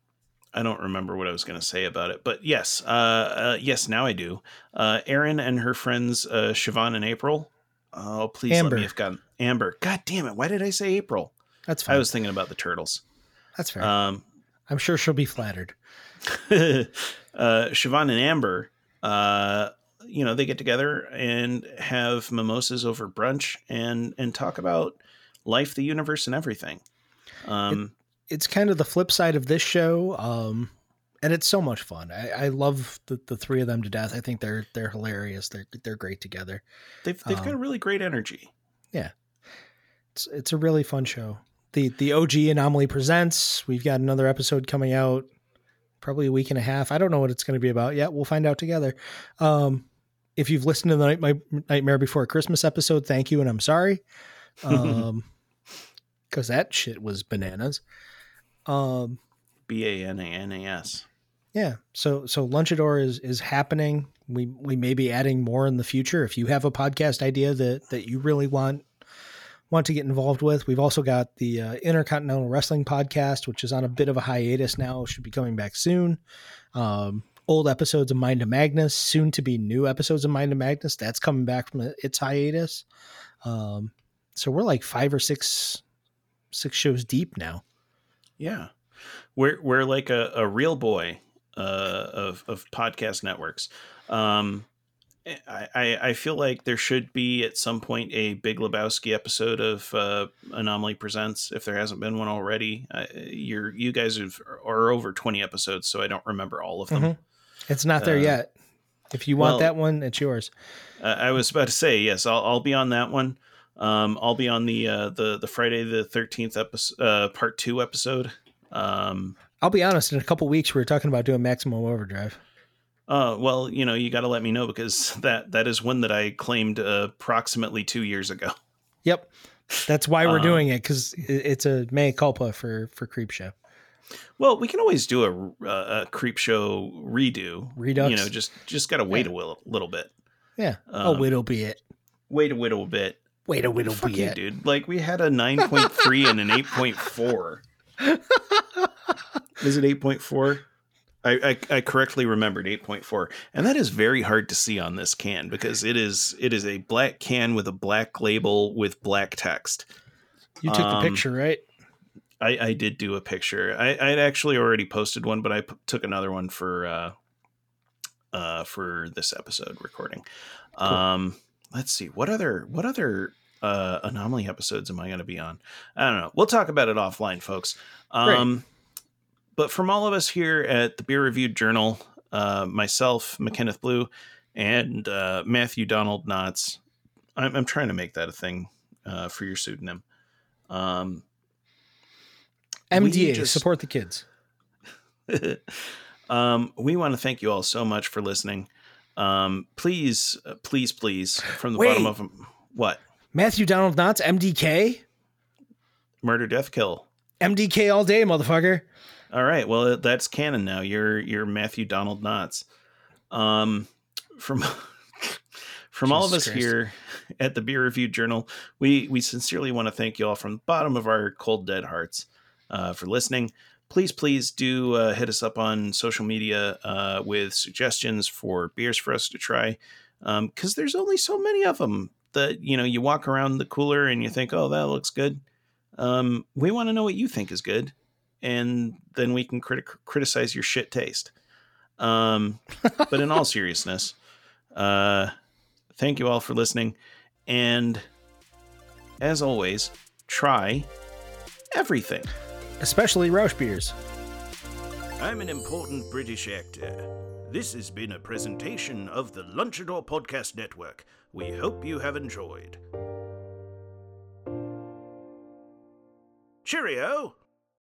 I don't remember what I was going to say about it, but yes, uh, uh, yes, now I do. Uh, Erin and her friends uh, Siobhan and April. Oh, please Amber. let me have gotten Amber. God damn it! Why did I say April? That's fine. I was thinking about the turtles. That's fair. Um, I'm sure she'll be flattered. uh, Siobhan and Amber, uh, you know, they get together and have mimosas over brunch and and talk about life, the universe, and everything. Um, It's kind of the flip side of this show, um, and it's so much fun. I, I love the, the three of them to death. I think they're they're hilarious. They're they're great together. they've they've got a um, really great energy. Yeah, it's it's a really fun show. The the OG Anomaly presents. We've got another episode coming out, probably a week and a half. I don't know what it's going to be about yet. We'll find out together. Um, if you've listened to the Night, my Nightmare Before Christmas episode, thank you, and I'm sorry, um, because that shit was bananas. Um, B a n a n a s. yeah. So so Lunchador is is happening. We we may be adding more in the future. If you have a podcast idea that that you really want want to get involved with, we've also got the uh, Intercontinental Wrestling podcast, which is on a bit of a hiatus now. Should be coming back soon. Um, old episodes of Mind of Magnus, soon to be new episodes of Mind of Magnus. That's coming back from its hiatus. Um, so we're like five or six six shows deep now. Yeah, we're we're like a, a real boy uh, of of podcast networks. Um, I, I I feel like there should be at some point a Big Lebowski episode of uh, Anomaly Presents if there hasn't been one already. Uh, you're you guys have, are over twenty episodes, so I don't remember all of them. Mhm. It's not there Uh, yet. If you want well- that one, it's yours. Uh, I was about to say yes. I'll, I'll be on that one. Um, I'll be on the uh, the the Friday the thirteenth episode, uh, part two episode. Um, I'll be honest. In a couple weeks, we were talking about doing Maximum Overdrive. Uh, well, you know, you got to let me know because that that is one that I claimed uh, approximately two years ago. Yep, that's why we're Um, doing it because it's a mea culpa for for Creep Show. Well, we can always do a, a, a creep show redo. Redux. You know, just just got to wait Yeah. a little, little bit. Yeah. um, it'll be it. Wait a little bit. Wait a whittle Fuck be you, it. dude. Like we had a nine point three and an eight point four. Is it eight point four? I, I I correctly remembered eight point four, and that is very hard to see on this can because it is it is a black can with a black label with black text. You took Um, the picture, right? I, I did do a picture. I I'd actually already posted one, but I p- took another one for uh uh for this episode recording. Um, let's see what other what other uh anomaly episodes am I going to be on? I don't know. We'll talk about it offline, folks. Um, but from all of us here at the Beer Reviewed Journal, uh, myself, McKenneth Blue, and uh, Matthew Donald Knotts, I'm, I'm trying to make that a thing uh, for your pseudonym. Um, MDA just- support the kids. um, we want to thank you all so much for listening. Um, please, uh, please, please, from the bottom Wait. of what Matthew Donald Knotts, MDK, murder, death, kill. MDK all day, motherfucker. All right, well that's canon now. You're you're Matthew Donald Knotts. Um, from from all of us Christ. here at the Beer Review Journal, we we sincerely want to thank you all from the bottom of our cold dead hearts uh, for listening. Please, please do uh, hit us up on social media uh, with suggestions for beers for us to try, because there's only so many of them that you know you walk around the cooler and you think, oh, that looks good. Um, we want to know what you think is good, and then we can criti- criticize your shit taste. Um, but in all seriousness, uh, Thank you all for listening. And as always, try everything. Especially Rauchbiers. I'm an important British actor. This has been a presentation of the Lunchador Podcast Network. We hope you have enjoyed. Cheerio!